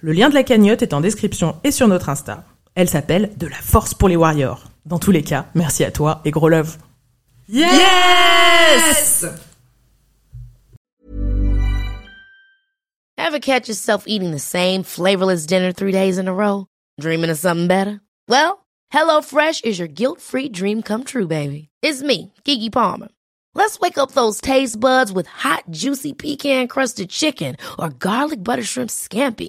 Le lien de la cagnotte est en description et sur notre Insta. Elle s'appelle De la force pour les warriors. Dans tous les cas, merci à toi et gros love. Yes! Ever catch yourself eating the same flavorless dinner three days in a row? Dreaming of something better? Well, HelloFresh is your guilt-free dream come true, baby. It's me, Kiki Palmer. Let's wake up those taste buds with hot, juicy pecan-crusted chicken or garlic butter shrimp scampi.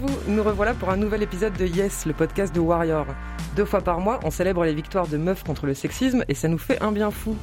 Vous, nous revoilà pour un nouvel épisode de Yes, le podcast de Warrior. Deux fois par mois, on célèbre les victoires de meufs contre le sexisme et ça nous fait un bien fou.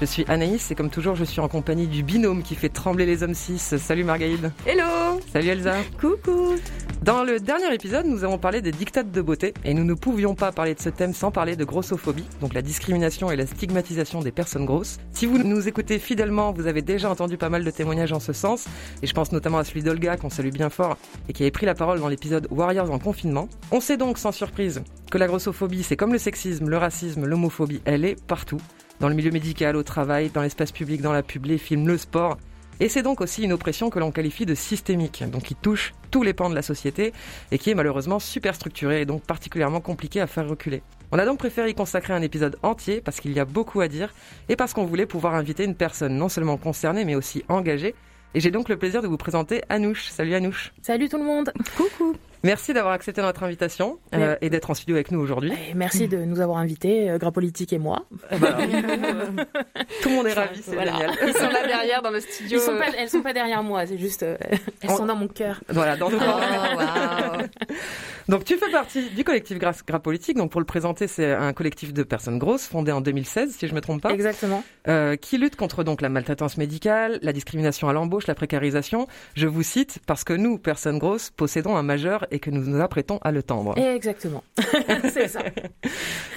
Je suis Anaïs et comme toujours, je suis en compagnie du binôme qui fait trembler les hommes cis. Salut Margaïde. Hello Salut Elsa. Coucou Dans le dernier épisode, nous avons parlé des dictates de beauté et nous ne pouvions pas parler de ce thème sans parler de grossophobie, donc la discrimination et la stigmatisation des personnes grosses. Si vous nous écoutez fidèlement, vous avez déjà entendu pas mal de témoignages en ce sens et je pense notamment à celui d'Olga qu'on salue bien fort et qui avait pris la parole dans l'épisode Warriors en confinement. On sait donc sans surprise que la grossophobie, c'est comme le sexisme, le racisme, l'homophobie, elle est partout dans le milieu médical, au travail, dans l'espace public, dans la pub, les films, le sport. Et c'est donc aussi une oppression que l'on qualifie de systémique, donc qui touche tous les pans de la société et qui est malheureusement super structurée et donc particulièrement compliquée à faire reculer. On a donc préféré y consacrer un épisode entier parce qu'il y a beaucoup à dire et parce qu'on voulait pouvoir inviter une personne non seulement concernée mais aussi engagée. Et j'ai donc le plaisir de vous présenter Anouche. Salut Anouche. Salut tout le monde Coucou Merci d'avoir accepté notre invitation euh, et d'être en studio avec nous aujourd'hui. Et merci de nous avoir invités, euh, Gras Politique et moi. Eh ben, tout le monde est ravi, c'est Voilà. génial. Ils sont là derrière dans le studio. Ils sont pas, elles sont pas derrière moi, c'est juste, euh, elles On- sont dans mon cœur. Voilà, dans nos Oh, waouh. Donc tu fais partie du collectif Gras, Gras Politique. Donc pour le présenter, c'est un collectif de personnes grosses fondé en 2016, si je me trompe pas, Exactement. euh, qui lutte contre donc la maltraitance médicale, la discrimination à l'embauche, la précarisation. Je vous cite parce que nous, personnes grosses, possédons un majeur et que nous nous apprêtons à le tendre. Exactement. c'est ça.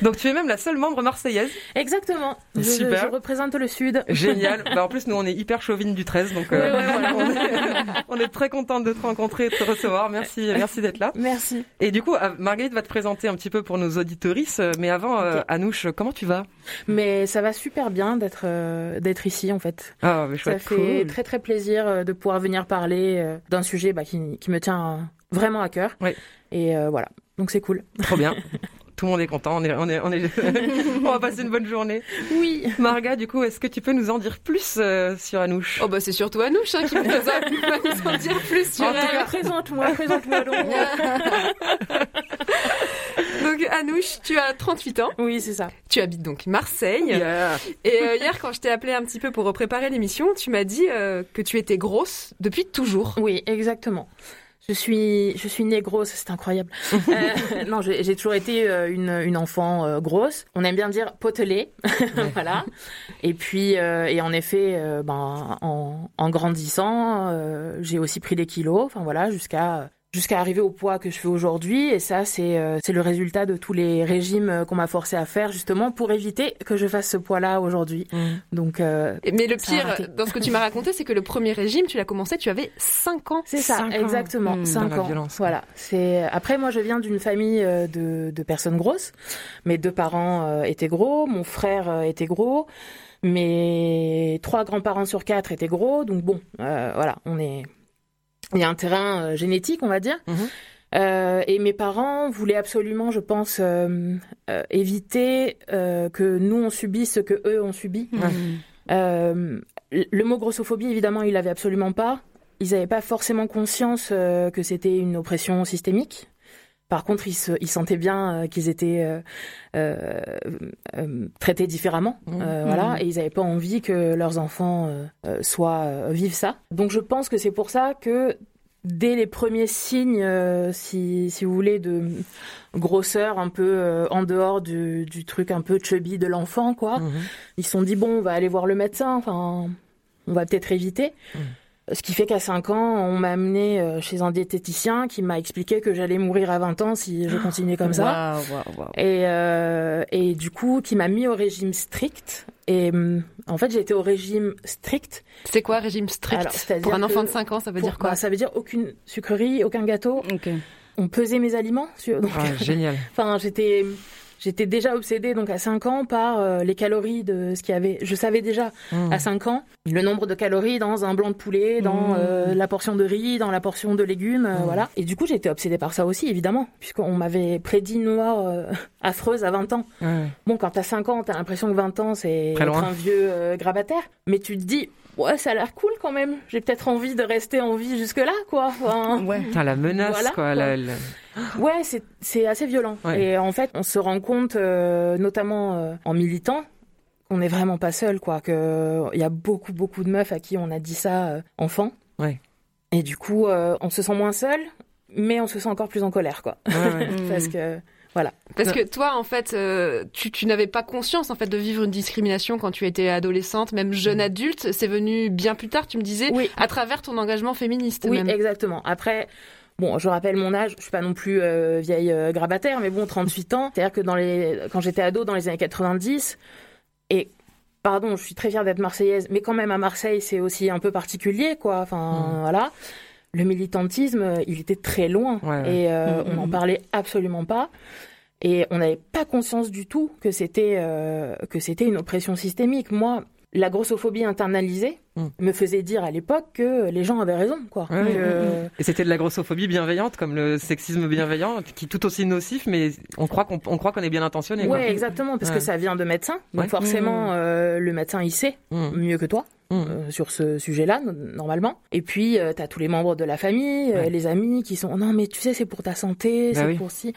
Donc tu es même la seule membre marseillaise. Exactement. Je, Super. je représente le Sud. Génial. bah, en plus, nous, on est hyper chauvine du 13, donc euh, Ouais, ouais, voilà. on, est, on est très contente de te rencontrer et de te recevoir. Merci, merci d'être là. Merci. Et du coup, euh, Marguerite va te présenter un petit peu pour nos auditorices. euh, Mais avant, euh, Ok. Anouche, comment tu vas? Mais ça va super bien d'être euh, d'être ici en fait. Ah, mais Ça chouette, fait cool. très très plaisir euh, de pouvoir venir parler euh, d'un sujet bah, qui, qui me tient euh, vraiment à cœur. Oui. Et euh, voilà. Donc c'est cool. Trop bien. Tout le monde est content. On est, on est, on est, on va passer une bonne journée. Oui. Marga, du coup, est-ce que tu peux nous en dire plus euh, sur Anouche? Oh bah c'est surtout Anouche hein, qui nous en- peut nous en dire plus sur elle. présente-moi, présente-moi donc. Donc Anouche, tu as 38 ans, Oui, c'est ça. tu habites donc Marseille. Yeah. Et euh, hier quand je t'ai appelé un petit peu pour préparer l'émission, tu m'as dit euh, que tu étais grosse depuis toujours. Oui, exactement. Je suis, je suis née grosse, c'est incroyable. Euh, non, j'ai toujours été euh, une, une enfant euh, grosse. On aime bien dire potelée, voilà. Et puis, euh, et en effet, euh, ben, en, en grandissant, euh, j'ai aussi pris des kilos. Enfin voilà, jusqu'à jusqu'à arriver au poids que je fais aujourd'hui. Et ça, c'est euh, c'est le résultat de tous les régimes euh, qu'on m'a forcé à faire justement pour éviter que je fasse ce poids-là aujourd'hui. Donc euh, Mais le pire dans ce que tu m'as raconté, c'est que le premier régime, tu l'as commencé, tu avais 5 ans. C'est ça, Cinq ans. exactement. Mmh, cinq dans la ans. violence. Voilà. C'est après moi je viens d'une famille euh, de, de personnes grosses. Mes deux parents euh, étaient gros, mon frère euh, était gros, mes trois grands-parents sur quatre étaient gros. Donc bon, euh, voilà, on est il y a un terrain euh, génétique, on va dire. Mhm. Euh, et mes parents voulaient absolument, je pense, euh, euh, éviter que nous on subisse ce que eux ont subi. Le mot grossophobie, évidemment, ils l'avaient absolument pas. Ils n'avaient pas forcément conscience que c'était une oppression systémique. Par contre, ils, se, ils sentaient bien euh, qu'ils étaient euh, euh, traités différemment, Mmh. voilà, et ils n'avaient pas envie que leurs enfants soient vivent ça. Donc, je pense que c'est pour ça que dès les premiers signes, euh, si, si vous voulez, de grosseur un peu euh, en dehors du, du truc un peu chubby de l'enfant, quoi, Mhm. ils se sont dit bon, on va aller voir le médecin. Enfin, on va peut-être éviter. Ce qui fait qu'à 5 ans, on m'a amené euh, chez un diététicien qui m'a expliqué que j'allais mourir à 20 ans si je continuais comme ça. Waouh, waouh, waouh. Et, euh, et du coup, qui m'a mis au régime strict. Et hum, en fait, j'ai été au régime strict. C'est quoi régime strict Alors, Pour un enfant que- de 5 ans, ça veut Pour- dire quoi bah, Ça veut dire aucune sucrerie, aucun gâteau. On pesait mes aliments. donc, Ah, génial. Enfin, j'étais j'étais déjà obsédée donc à 5 ans par euh, les calories de ce qu'il y avait. Je savais déjà Mhm. à 5 ans le nombre de calories dans un blanc de poulet, dans Mmh. euh, la portion de riz, dans la portion de légumes, euh, Mmh. voilà. Et du coup, été obsédée par ça aussi évidemment, puisqu'on m'avait prédit une euh, affreuse à 20 ans. Bon, quand t'as 5 ans, t'as l'impression que 20 ans c'est un vieux grabataire, mais tu te dis Ouais, ça a l'air cool quand même. J'ai peut-être envie de rester en vie jusque-là, quoi. Enfin, Ouais. Putain, la menace, Voilà, quoi. quoi. la- la- Ouais, c'est c'est assez violent. Ouais. Et en fait, on se rend compte, euh, notamment euh, en militant, qu'on n'est vraiment pas seul, quoi. Que il y a beaucoup, beaucoup de meufs à qui on a dit ça euh, enfant. Ouais. Et du coup, euh, on se sent moins seul, mais on se sent encore plus en colère, quoi. Ouais, ouais. Parce que Parce que toi, en fait, euh, tu, tu n'avais pas conscience en fait de vivre une discrimination quand tu étais adolescente, même jeune adulte. C'est venu bien plus tard. Tu me disais oui, à travers ton engagement féministe. oui, même. exactement. Après. Bon, je rappelle mon âge, je suis pas non plus euh, vieille euh, grabataire, mais bon, 38 ans. C'est-à-dire que dans les, quand j'étais ado dans les années 90, et pardon, je suis très fière d'être marseillaise, mais quand même à Marseille, c'est aussi un peu particulier, quoi. Enfin, Mm. voilà. Le militantisme, euh, il était très loin, Ouais, ouais. et euh, Mm, on n'en mm. parlait absolument pas. Et on n'avait pas conscience du tout que c'était euh, que c'était une oppression systémique. Moi, la grossophobie internalisée Mm. me faisait dire à l'époque que les gens avaient raison, quoi. Et c'était de la grossophobie bienveillante, comme le sexisme bienveillant, qui est tout aussi nocif, mais on croit qu'on est bien intentionné. Ouais, exactement, parce Ouais. que ça vient de médecins. Donc Ouais. forcément, euh, le médecin, il sait Mm. mieux que toi Mm. euh, sur ce sujet-là, no- normalement. Et puis, euh, t'as tous les membres de la famille, Ouais. les amis qui sont « Non, mais tu sais, c'est pour ta santé, Bah c'est oui. pour si...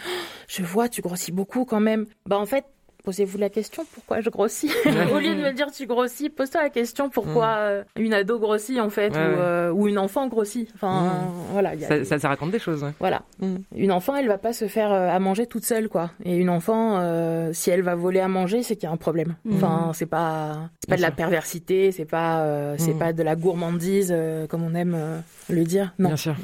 Je vois, tu grossis beaucoup quand même. » Bah en fait, posez-vous la question pourquoi je grossis. Au lieu de me dire tu grossis, pose-toi la question pourquoi euh, une ado grossit en fait, Mm. Ouais, ou, ouais. euh, ou une enfant grossit. Enfin, Mm. voilà. il y a Ça, des- ça, ça raconte des choses. ouais. voilà. Mm. Une enfant, elle va pas se faire euh, à manger toute seule, quoi. Et une enfant, euh, si elle va voler à manger, c'est qu'il y a un problème. Mm. Enfin, c'est pas, c'est pas Bien de la perversité, c'est pas, euh, c'est Mm. pas de la gourmandise, euh, comme on aime euh, le dire. Non. Bien sûr.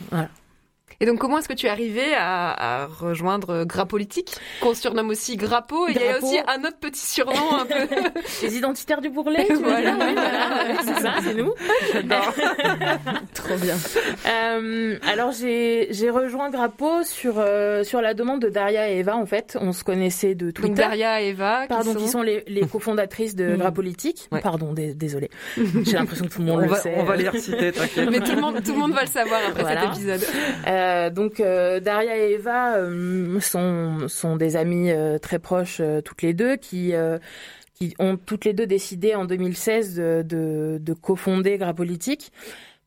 Et donc, comment est-ce que tu es arrivé à, à rejoindre Grapolitique, qu'on surnomme aussi Grapo Et il y a aussi un autre petit surnom un peu. Les identitaires du bourrelet, tu veux Voilà. dire? Oui, voilà, c'est ça, c'est nous. Trop bien. Euh, alors j'ai j'ai rejoint Grapo sur euh, sur la demande de Daria et Eva en fait. On se connaissait de Twitter. Donc Daria et Eva, Pardon, qui qui sont... les, les cofondatrices de Mm. Grapolitique. Ouais. Pardon, dé- désolé. J'ai l'impression que tout le monde On le va, sait. on va les reciter, t'inquiète. Mais tout le monde, tout le monde va le savoir après Voilà. cet épisode. Euh, donc euh, Daria et Eva euh, sont sont des amies euh, très proches euh, toutes les deux qui euh, qui ont toutes les deux décidé en 2016 de de, de cofonder Grapolitique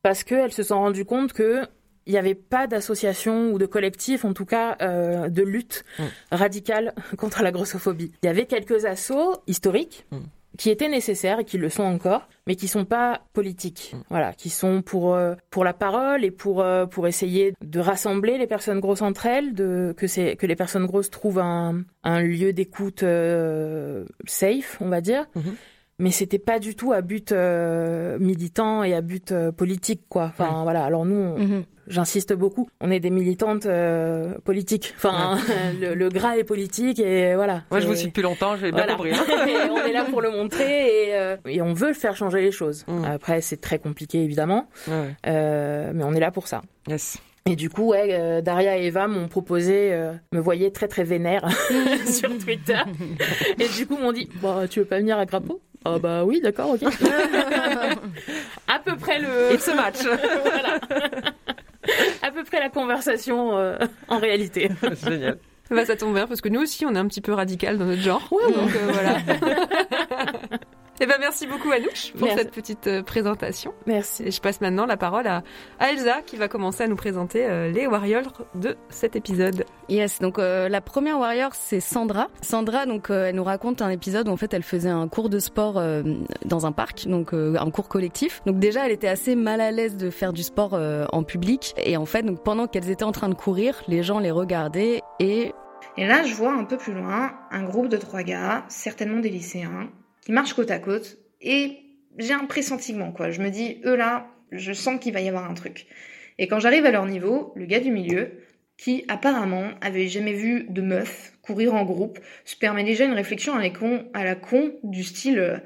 parce qu'elles se sont rendues compte que il n'y avait pas d'association ou de collectif, en tout cas euh, de lutte Mm. radicale contre la grossophobie. Il y avait quelques assauts historiques Mm. Qui étaient nécessaires et qui le sont encore, mais qui sont pas politiques. Mm. Voilà, qui sont pour euh, pour la parole et pour euh, pour essayer de rassembler les personnes grosses entre elles, de que c'est que les personnes grosses trouvent un un lieu d'écoute euh, safe, on va dire. Mhm. Mais c'était pas du tout à but euh, militant et à but euh, politique, quoi. Enfin voilà. Alors nous, on- Mhm. J'insiste beaucoup. On est des militantes euh, politiques. Enfin, le, le gras est politique et voilà. Moi, je vous Et- suis depuis longtemps, j'ai bien voilà. compris. hein. Et on est là pour le montrer et, euh, et on veut faire changer les choses. Mm. Après, c'est très compliqué évidemment, Ouais, euh, mais on est là pour ça. Yes. Et du coup, ouais, euh, Daria et Eva m'ont proposé, euh, me voyaient très très vénère sur Twitter. Et du coup, m'ont dit, bah, tu veux pas venir à Crapaud Ah bah oui, d'accord, ok. à peu près le, It's a match. voilà. À peu près la conversation euh, en réalité. Génial. Bah, ça tombe bien parce que nous aussi, on est un petit peu radical dans notre genre. Ouais, Donc euh, voilà. Et ben merci beaucoup Anouche pour cette petite euh, présentation. Merci. Et je passe maintenant la parole à, Elsa qui va commencer à nous présenter euh, les warriors de cet épisode. Yes, donc euh, la première warrior c'est Sandra. Sandra donc elle nous raconte un épisode où en fait elle faisait un cours de sport dans un parc, donc un cours collectif. Donc déjà elle était assez mal à l'aise de faire du sport en public et en fait donc pendant qu'elles étaient en train de courir, les gens les regardaient et et là, je vois un peu plus loin un groupe de trois gars, certainement des lycéens, qui marchent côte à côte. Et j'ai un pressentiment, quoi. Je me dis, eux là, je sens qu'il va y avoir un truc. Et quand j'arrive à leur niveau, le gars du milieu, qui apparemment avait jamais vu de meuf courir en groupe, se permet déjà une réflexion à la con, du style euh,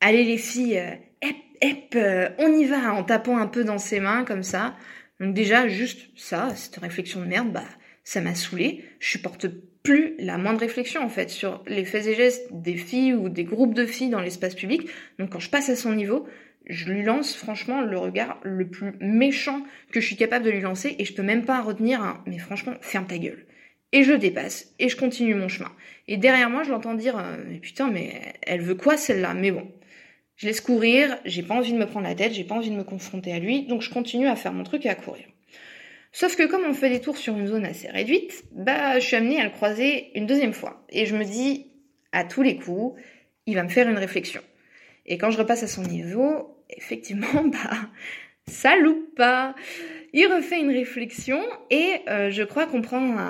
Allez les filles, euh, hep, hep, euh, on y va en tapant un peu dans ses mains comme ça. Donc déjà, juste ça, cette réflexion de merde, bah ça m'a saoulé. Je supporte plus la moindre réflexion en fait sur les faits et gestes des filles ou des groupes de filles dans l'espace public. Donc quand je passe à son niveau, je lui lance franchement le regard le plus méchant que je suis capable de lui lancer et je peux même pas retenir un mais franchement ferme ta gueule. Et je dépasse et je continue mon chemin. Et derrière moi, je l'entends dire euh, mais putain mais elle veut quoi celle-là? Mais bon, je laisse courir, j'ai pas envie de me prendre la tête, j'ai pas envie de me confronter à lui, donc je continue à faire mon truc et à courir. Sauf que comme on fait des tours sur une zone assez réduite, bah je suis amenée à le croiser une deuxième fois. Et je me dis, à tous les coups, il va me faire une réflexion. Et quand je repasse à son niveau, effectivement, bah ça loupe pas. Il refait une réflexion et euh, je crois comprendre.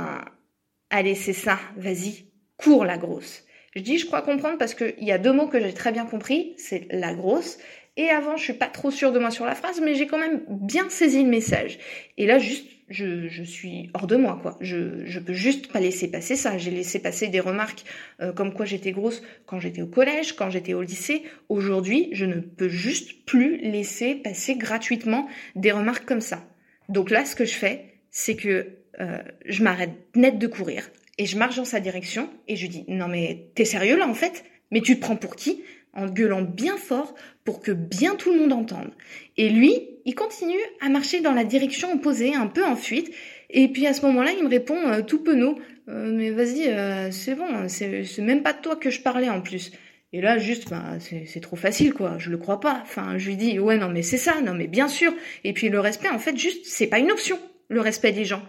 Allez, c'est ça, vas-y, cours la grosse. Je dis je crois comprendre parce qu'il y a deux mots que j'ai très bien compris, c'est la grosse et avant, je suis pas trop sûre de moi sur la phrase, mais j'ai quand même bien saisi le message. Et là, juste, je, suis hors de moi, quoi. Je, je peux juste pas laisser passer ça. J'ai laissé passer des remarques euh, comme quoi j'étais grosse quand j'étais au collège, quand j'étais au lycée. Aujourd'hui, je ne peux juste plus laisser passer gratuitement des remarques comme ça. Donc là, ce que je fais, c'est que euh, je m'arrête net de courir et je marche dans sa direction et je dis non mais t'es sérieux là en fait? Mais tu te prends pour qui? En gueulant bien fort pour que bien tout le monde entende. Et lui, il continue à marcher dans la direction opposée, un peu en fuite. Et puis à ce moment-là, il me répond euh, tout penaud, euh, mais vas-y, euh, c'est bon, c'est même pas de toi que je parlais en plus. Et là, juste, bah, c'est trop facile, quoi. Je le crois pas. Enfin, je lui dis, ouais, non, mais c'est ça, non, mais bien sûr. Et puis le respect, en fait, juste, c'est pas une option, le respect des gens.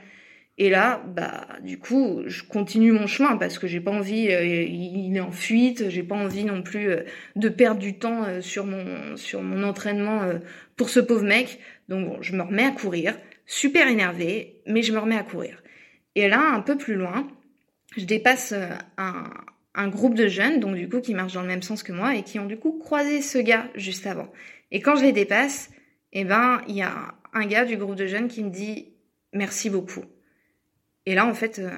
Et là, bah, du coup, je continue mon chemin parce que j'ai pas envie, euh, il est en fuite, j'ai pas envie non plus euh, de perdre du temps euh, sur mon sur mon entraînement pour ce pauvre mec. Donc bon, je me remets à courir, super énervé, mais je me remets à courir. Et là, un peu plus loin, je dépasse un, un groupe de jeunes, donc du coup qui marchent dans le même sens que moi et qui ont du coup croisé ce gars juste avant. Et quand je les dépasse, eh ben, il y a un gars du groupe de jeunes qui me dit merci beaucoup. Et là, en fait, euh,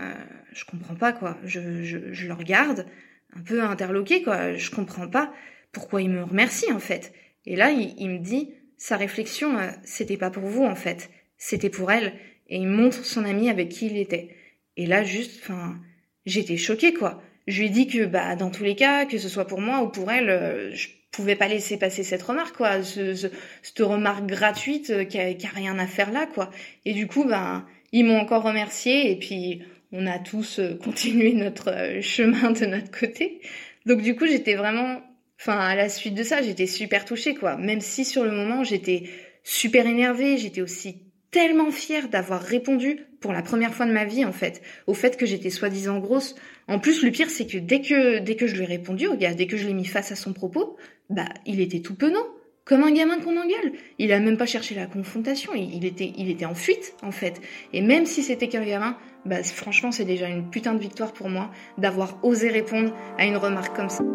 je comprends pas, quoi. Je, je, je, le regarde, un peu interloqué, quoi. Je comprends pas pourquoi il me remercie, en fait. Et là, il, il me dit, sa réflexion, euh, c'était pas pour vous, en fait. C'était pour elle. Et il montre son ami avec qui il était. Et là, juste, enfin, j'étais choquée, quoi. Je lui ai dit que, bah, dans tous les cas, que ce soit pour moi ou pour elle, euh, je pouvais pas laisser passer cette remarque, quoi. Ce, ce, cette remarque gratuite qui a, a rien à faire là, quoi. Et du coup, bah, ils m'ont encore remercié et puis on a tous euh, continué notre euh, chemin de notre côté. Donc du coup, j'étais vraiment, enfin à la suite de ça, j'étais super touchée quoi. Même si sur le moment j'étais super énervée, j'étais aussi tellement fière d'avoir répondu pour la première fois de ma vie en fait au fait que j'étais soi-disant grosse. En plus, le pire c'est que dès que dès que je lui ai répondu au gars, dès que je l'ai mis face à son propos, bah il était tout penaud comme un gamin qu'on engueule. Il a même pas cherché la confrontation, il, était, en fuite en fait. Et même si c'était qu'un gamin, bah franchement c'est déjà une putain de victoire pour moi d'avoir osé répondre à une remarque comme ça.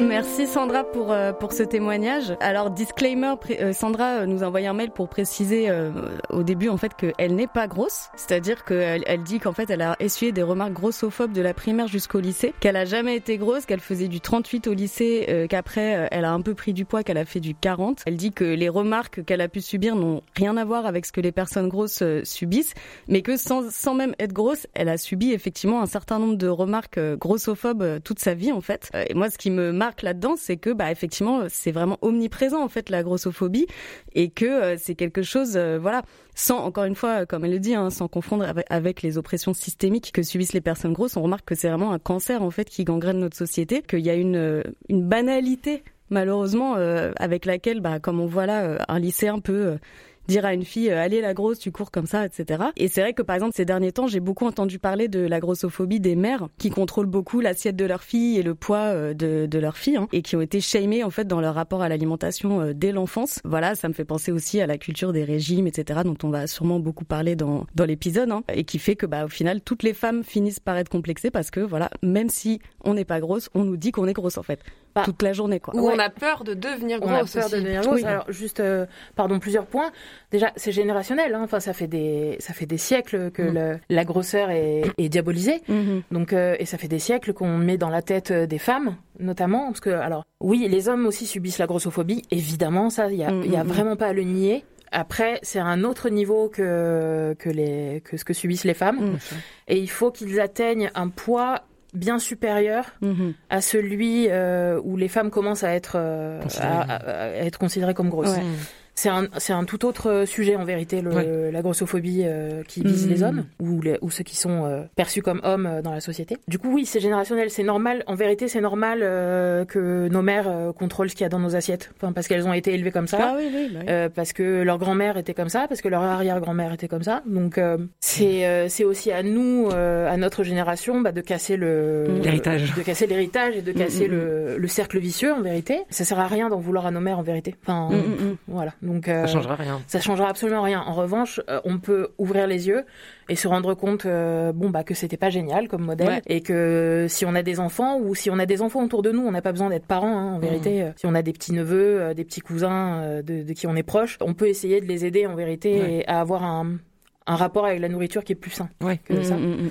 Merci Sandra pour euh, pour ce témoignage. Alors disclaimer, euh, Sandra euh, nous a envoyé un mail pour préciser au début en fait qu'elle n'est pas grosse, c'est-à-dire qu'elle elle dit qu'en fait elle a essuyé des remarques grossophobes de la primaire jusqu'au lycée, qu'elle a jamais été grosse, qu'elle faisait du 38 au lycée, qu'après elle a un peu pris du poids, qu'elle a fait du 40. Elle dit que les remarques qu'elle a pu subir n'ont rien à voir avec ce que les personnes grosses subissent, mais que sans sans même être grosse, elle a subi effectivement un certain nombre de remarques grossophobes toute sa vie en fait. Et moi ce qui me marque là-dedans, c'est que bah effectivement, c'est vraiment omniprésent en fait la grossophobie et que euh, c'est quelque chose, euh, voilà, sans encore une fois, comme elle le dit, hein, sans confondre avec, les oppressions systémiques que subissent les personnes grosses. On remarque que c'est vraiment un cancer en fait qui gangrène notre société, qu'il y a une une banalité malheureusement avec laquelle, bah, comme on voit là, un lycéen peut dire à une fille euh, allez la grosse tu cours comme ça etc et c'est vrai que par exemple ces derniers temps j'ai beaucoup entendu parler de la grossophobie des mères qui contrôlent beaucoup l'assiette de leur fille et le poids euh, de, de leur fille hein, et qui ont été shamées en fait dans leur rapport à l'alimentation euh, dès l'enfance. Voilà ça me fait penser aussi à la culture des régimes etc dont on va sûrement beaucoup parler dans dans l'épisode hein, et qui fait que bah au final toutes les femmes finissent par être complexées parce que voilà même si on n'est pas grosse on nous dit qu'on est grosse en fait bah, toute la journée quoi ou on a peur de devenir grosse on a peur aussi. de devenir grosse alors juste pardon plusieurs points déjà c'est générationnel. Hein. Enfin, ça fait des ça fait des siècles que mm. le, la grosseur est, est diabolisée. Mm-hmm. Donc euh, et ça fait des siècles qu'on met dans la tête euh, des femmes, notamment parce que alors oui, les hommes aussi subissent la grossophobie. Évidemment, ça il y a, mm-hmm. y a vraiment pas à le nier. Après, c'est un autre niveau que que les que ce que subissent les femmes. Mm. Et il faut qu'ils atteignent un poids bien supérieur mm-hmm. à celui euh, où les femmes commencent à être euh, à, à, être considérées comme grosses. Ouais. C'est un, c'est un tout autre sujet en vérité, le, la grossophobie euh, qui vise mmh. les hommes ou, les, ou ceux qui sont euh, perçus comme hommes euh, dans la société. Du coup, oui, c'est générationnel, c'est normal. En vérité, c'est normal euh, que nos mères euh, contrôlent ce qu'il y a dans nos assiettes, enfin, parce qu'elles ont été élevées comme ça, ah, oui, oui, bah parce que leur grand-mère était comme ça, parce que leur arrière-grand-mère était comme ça. Donc, c'est, c'est aussi à nous, à notre génération, bah, de casser le l'héritage, de casser l'héritage et de casser mmh. le, le cercle vicieux. En vérité, ça sert à rien d'en vouloir à nos mères. En vérité, enfin, voilà. Donc euh, ça changera rien. Ça changera absolument rien. En revanche, euh, on peut ouvrir les yeux et se rendre compte, euh, bon bah que c'était pas génial comme modèle ouais. et que si on a des enfants ou si on a des enfants autour de nous, on n'a pas besoin d'être parents. Hein, en vérité, mmh. si on a des petits neveux, des petits cousins de, de, qui on est proche, on peut essayer de les aider en vérité ouais. et à avoir un, un rapport avec la nourriture qui est plus sain ouais. que mmh, ça. Mmh,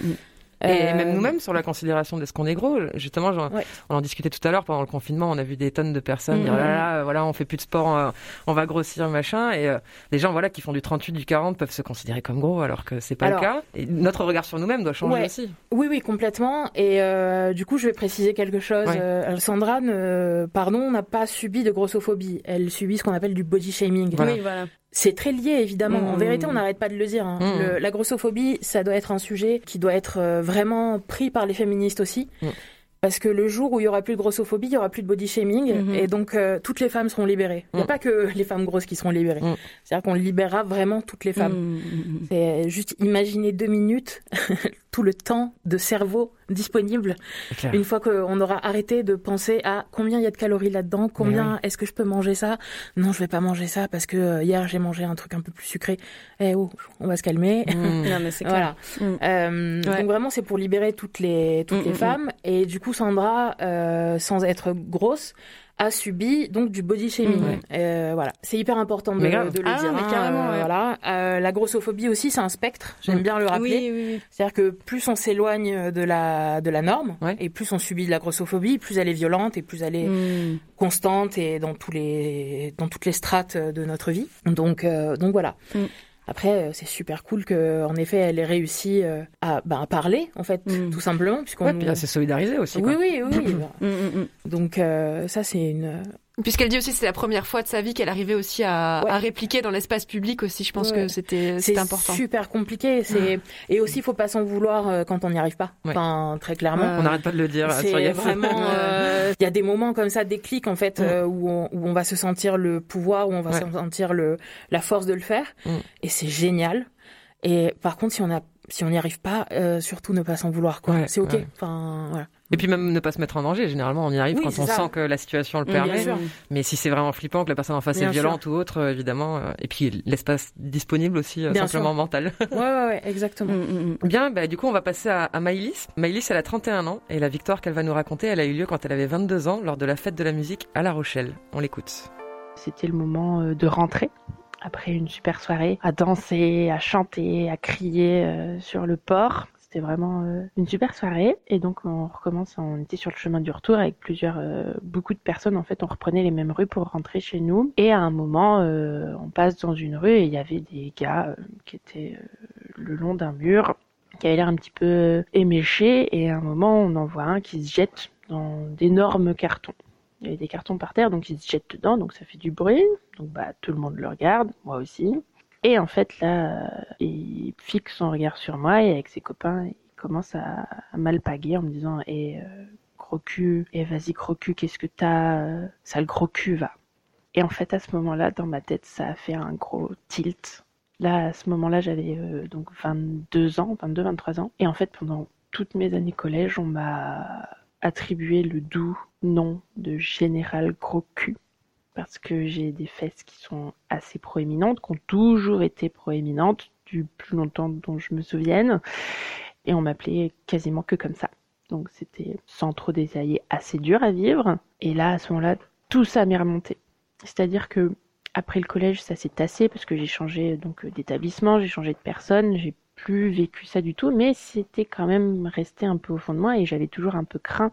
Et euh... même nous-mêmes sur la considération de ce qu'on est gros. Justement, genre, ouais. on en discutait tout à l'heure pendant le confinement. On a vu des tonnes de personnes mmh. dire là, là, voilà, on fait plus de sport, on, on va grossir, machin. Et euh, les gens, voilà, qui font du 38, du 40 peuvent se considérer comme gros alors que c'est pas alors, le cas. Et notre regard sur nous-mêmes doit changer ouais. aussi. Oui, oui, complètement. Et euh, du coup, je vais préciser quelque chose. Ouais. Euh, Sandra, ne, pardon, n'a pas subi de grossophobie. Elle subit ce qu'on appelle du body shaming. Voilà. Oui, voilà. C'est très lié, évidemment. Mmh. En vérité, on n'arrête pas de le dire. Hein. Mmh. Le, la grossophobie, ça doit être un sujet qui doit être euh, vraiment pris par les féministes aussi. Mmh. Parce que le jour où il y aura plus de grossophobie, il y aura plus de body shaming, mmh. et donc euh, toutes les femmes seront libérées. Il n'y a pas que les femmes grosses qui seront libérées. C'est-à-dire qu'on libérera vraiment toutes les femmes. C'est juste imaginer deux minutes tout le temps de cerveau disponible une fois qu'on aura arrêté de penser à combien il y a de calories là-dedans, combien oui. est-ce que je peux manger ça? Non, je vais pas manger ça parce que euh, hier j'ai mangé un truc un peu plus sucré. Eh oh, on va se calmer. Mmh. non, mais c'est voilà. Mmh. Euh, ouais. Donc vraiment c'est pour libérer toutes les toutes mmh, les femmes et du coup Sandra euh, sans être grosse a subi donc du body shaming. Mmh. Euh, voilà, c'est hyper important de, de le ah, dire. Mais carrément, euh, ouais. Voilà, euh, la grossophobie aussi, c'est un spectre. J'aime mmh. bien le rappeler. Oui, oui, oui. C'est-à-dire que plus on s'éloigne de la de la norme ouais. et plus on subit de la grossophobie, plus elle est violente et plus elle est mmh. constante et dans tous les dans toutes les strates de notre vie. Donc euh, donc voilà. Après, c'est super cool que, en effet, elle ait réussi à, bah, à parler, en fait, mmh. tout simplement, puisqu'on. Ouais, nous... puis là, c'est solidarisé aussi. Oui, oui, oui. oui. Mmh, Donc, euh, ça, c'est une. Puisqu'elle dit aussi que c'est la première fois de sa vie qu'elle arrivait aussi à, ouais. à répliquer dans l'espace public aussi. Je pense ouais. que c'était important. C'est super compliqué. C'est et aussi il faut pas s'en vouloir euh, quand on n'y arrive pas. Ouais. Enfin très clairement. on n'arrête pas de le dire. C'est vraiment. Euh, il euh, y a des moments comme ça, des clics en fait euh, où, on, où on va se sentir le pouvoir, où on va se sentir le la force de le faire. Et c'est génial. Et par contre, si on a si on n'y arrive pas, euh, surtout ne pas s'en vouloir. quoi. c'est ok. Enfin voilà. Et puis même ne pas se mettre en danger. Généralement, on y arrive oui, quand on ça. sent que la situation le permet. Mais si c'est vraiment flippant, que la personne en face bien est violente sûr. ou autre, évidemment. Euh, et puis l'espace disponible aussi, euh, bien simplement sûr. mental. ouais, ouais, ouais, exactement. Mm, mm, Bien, bah, du coup, on va passer à, à Maïlis. Maïlis, elle a 31 ans et la victoire qu'elle va nous raconter, elle a eu lieu quand elle avait 22 ans lors de la fête de la musique à La Rochelle. On l'écoute. C'était le moment euh, de rentrer après une super soirée, à danser, à chanter, à crier euh, sur le port. C'était vraiment euh, une super soirée. Et donc on recommence, on était sur le chemin du retour avec plusieurs, euh, beaucoup de personnes. En fait, on reprenait les mêmes rues pour rentrer chez nous. Et à un moment, euh, on passe dans une rue et il y avait des gars qui étaient le long d'un mur, qui avaient l'air un petit peu éméchés. Et à un moment, on en voit un qui se jette dans d'énormes cartons. Il y avait des cartons par terre, donc il se jette dedans, donc ça fait du bruit. Donc bah tout le monde le regarde, moi aussi. Et en fait là, euh, il fixe son regard sur moi et avec ses copains, il commence à, à m'alpaguer en me disant "Et eh, euh, eh, vas-y gros cul, qu'est-ce que t'as euh, Sale gros cul, va." Et en fait à ce moment-là, dans ma tête, ça a fait un gros tilt. Là, à ce moment-là, j'avais donc 22 ans, 22, 23 ans. Et en fait, pendant toutes mes années collège, on m'a attribué le doux nom de général gros cul parce que j'ai des fesses qui sont assez proéminentes, qui ont toujours été proéminentes du plus longtemps dont je me souvienne, et on m'appelait quasiment que comme ça. Donc c'était sans trop détailler assez dur à vivre. Et là, à ce moment-là, tout ça m'est remonté. C'est-à-dire que après le collège, ça s'est tassé parce que j'ai changé donc d'établissement, j'ai changé de personne, j'ai plus vécu ça du tout, mais c'était quand même resté un peu au fond de moi et j'avais toujours un peu craint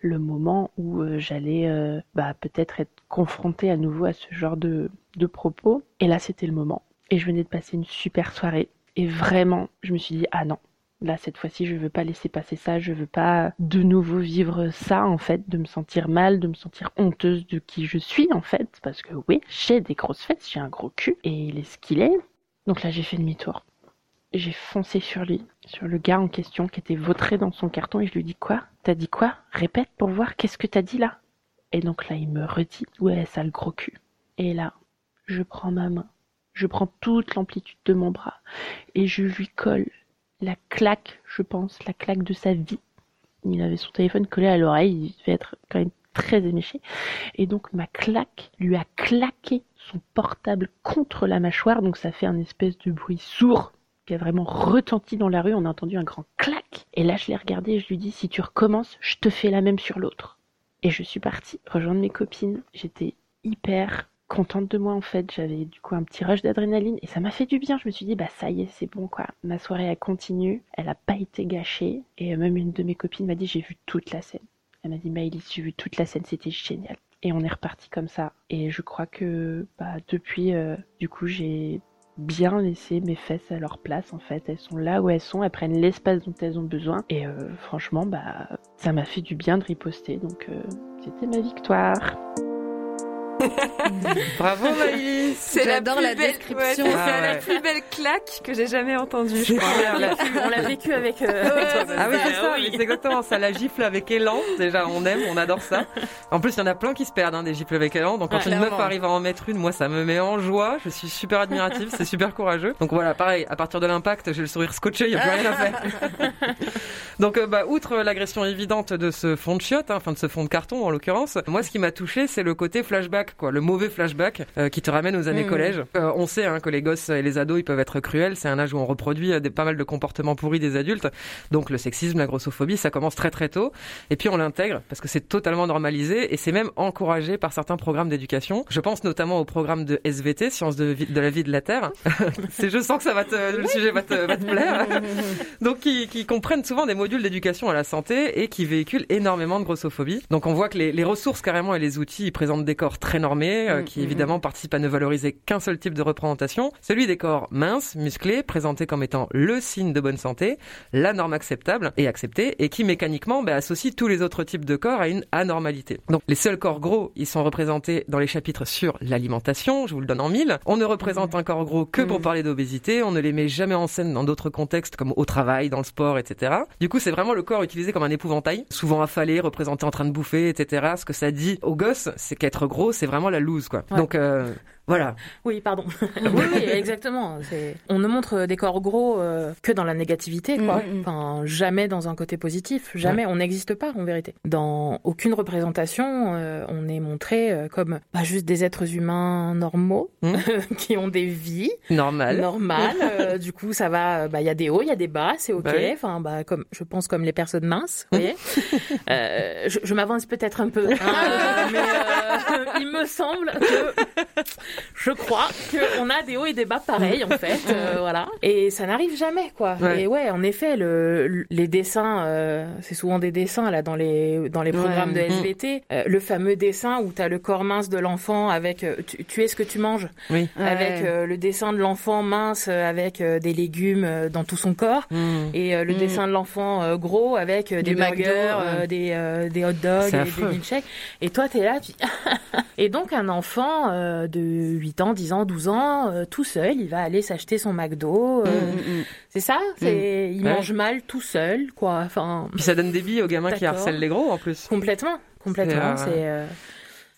le moment où euh, j'allais euh, bah, peut-être être confrontée à nouveau à ce genre de, de propos. Et là, c'était le moment. Et je venais de passer une super soirée. Et vraiment, je me suis dit, ah non, Là, cette fois-ci, je veux pas laisser passer ça, je veux pas de nouveau vivre ça, en fait, de me sentir mal, de me sentir honteuse de qui je suis, en fait, parce que oui, j'ai des grosses fesses, j'ai un gros cul, et il est ce qu'il est. Donc là, j'ai fait demi-tour j'ai foncé sur lui, sur le gars en question qui était vautré dans son carton et je lui dis quoi? T'as dit quoi? Répète pour voir qu'est-ce que t'as dit là? Et donc là il me redit ouais sale gros cul. Et là je prends ma main, je prends toute l'amplitude de mon bras et je lui colle la claque, je pense, la claque de sa vie. Il avait son téléphone collé à l'oreille, il devait être quand même très éméché. Et donc ma claque lui a claqué son portable contre la mâchoire, donc ça fait un espèce de bruit sourd qui a vraiment retenti dans la rue. On a entendu un grand clac. Et là, je l'ai regardé et je lui dis, si tu recommences, je te fais la même sur l'autre. Et je suis partie rejoindre mes copines. J'étais hyper contente de moi en fait. J'avais du coup un petit rush d'adrénaline et ça m'a fait du bien. Je me suis dit bah ça y est, c'est bon quoi. Ma soirée elle continue, elle a pas été gâchée et même une de mes copines m'a dit j'ai vu toute la scène. Elle m'a dit Maëlys, j'ai vu toute la scène, c'était génial. Et on est reparti comme ça. Et je crois que bah depuis euh, du coup j'ai bien laisser mes fesses à leur place en fait. Elles sont là où elles sont, elles prennent l'espace dont elles ont besoin. Et euh, franchement, bah, ça m'a fait du bien de riposter. Donc euh, c'était ma victoire. Bravo Maïs C'est la, la description. c'est ah la plus belle claque que j'ai jamais entendue. Je crois. On l'a vécu avec. Euh, ah oui, c'est ça. C'est exactement ça. La gifle avec élan. Déjà, on aime, on adore ça. En plus, il y en a plein qui se perdent hein, des gifles avec élan. Donc quand une meuf arrive à en mettre une, moi, ça me met en joie. Je suis super admirative. c'est super courageux. Donc voilà, pareil. À partir de l'impact, j'ai le sourire scotché. Il y a plus rien à faire. Donc, euh, bah, outre l'agression évidente de ce fond de chiotte, hein, enfin de ce fond de carton en l'occurrence, moi, ce qui m'a touché, c'est le côté flashback quoi, le mauvais flashback euh, qui te ramène aux années mmh. collège. Euh, on sait hein, que les gosses et les ados, ils peuvent être cruels. C'est un âge où on reproduit euh, des, pas mal de comportements pourris des adultes. Donc le sexisme, la grossophobie, ça commence très très tôt. Et puis on l'intègre parce que c'est totalement normalisé et c'est même encouragé par certains programmes d'éducation. Je pense notamment au programme de SVT, Sciences de, de la vie de la Terre. je sens que ça va te, le sujet va te, va te plaire. Donc qui, qui comprennent souvent des modules d'éducation à la santé et qui véhiculent énormément de grossophobie. Donc on voit que les, les ressources carrément et les outils ils présentent des corps très normé, euh, mm, qui mm, évidemment mm. participe à ne valoriser qu'un seul type de représentation, celui des corps minces, musclés, présentés comme étant le signe de bonne santé, la norme acceptable et acceptée, et qui mécaniquement bah, associe tous les autres types de corps à une anormalité. Donc les seuls corps gros, ils sont représentés dans les chapitres sur l'alimentation, je vous le donne en mille. On ne représente un corps gros que pour parler d'obésité, on ne les met jamais en scène dans d'autres contextes comme au travail, dans le sport, etc. Du coup, c'est vraiment le corps utilisé comme un épouvantail, souvent affalé, représenté en train de bouffer, etc. Ce que ça dit aux gosses, c'est qu'être gros, c'est vraiment la loose, quoi. Donc, euh, voilà. Oui, pardon. oui, oui, exactement. On ne montre des corps gros euh, que dans la négativité, quoi. Mm, mm, mm. Enfin, jamais dans un côté positif. Jamais. On n'existe pas, en vérité. Dans aucune représentation, euh, on est montré euh, comme pas juste des êtres humains normaux qui ont des vies normales. Normales. du coup, ça va. Bah, il y a des hauts, il y a des bas, c'est ok. Bah enfin, bah, comme je pense comme les personnes minces. Vous voyez. je, je m'avance peut-être un peu, hein, mais il me semble que je crois qu'on a des hauts et des bas pareils en fait, euh, voilà. Et ça n'arrive jamais quoi. Ouais. Et ouais, en effet, le, le- les dessins, euh, c'est souvent des dessins là dans les dans les programmes de SVT. Euh, le fameux dessin où t'as le corps mince de l'enfant avec euh, tu, tu es ce que tu manges, Oui. avec euh, le dessin de l'enfant mince euh, avec euh, des légumes euh, dans tout son corps. Mm. Et euh, le Mm. dessin de l'enfant euh, gros avec euh, des McDo, burgers, euh, ouais. des, euh, des hot dogs, et affreux. des milkshakes. Et toi, t'es là, tu... Et donc, un enfant euh, de 8 ans, 10 ans, 12 ans, euh, tout seul, il va aller s'acheter son McDo. euh, Mm, mm, C'est ça c'est... Il Ouais. mange mal tout seul, quoi. Enfin, Puis ça donne des billes aux gamins qui harcèlent les gros en plus. complètement. Complètement. C'est,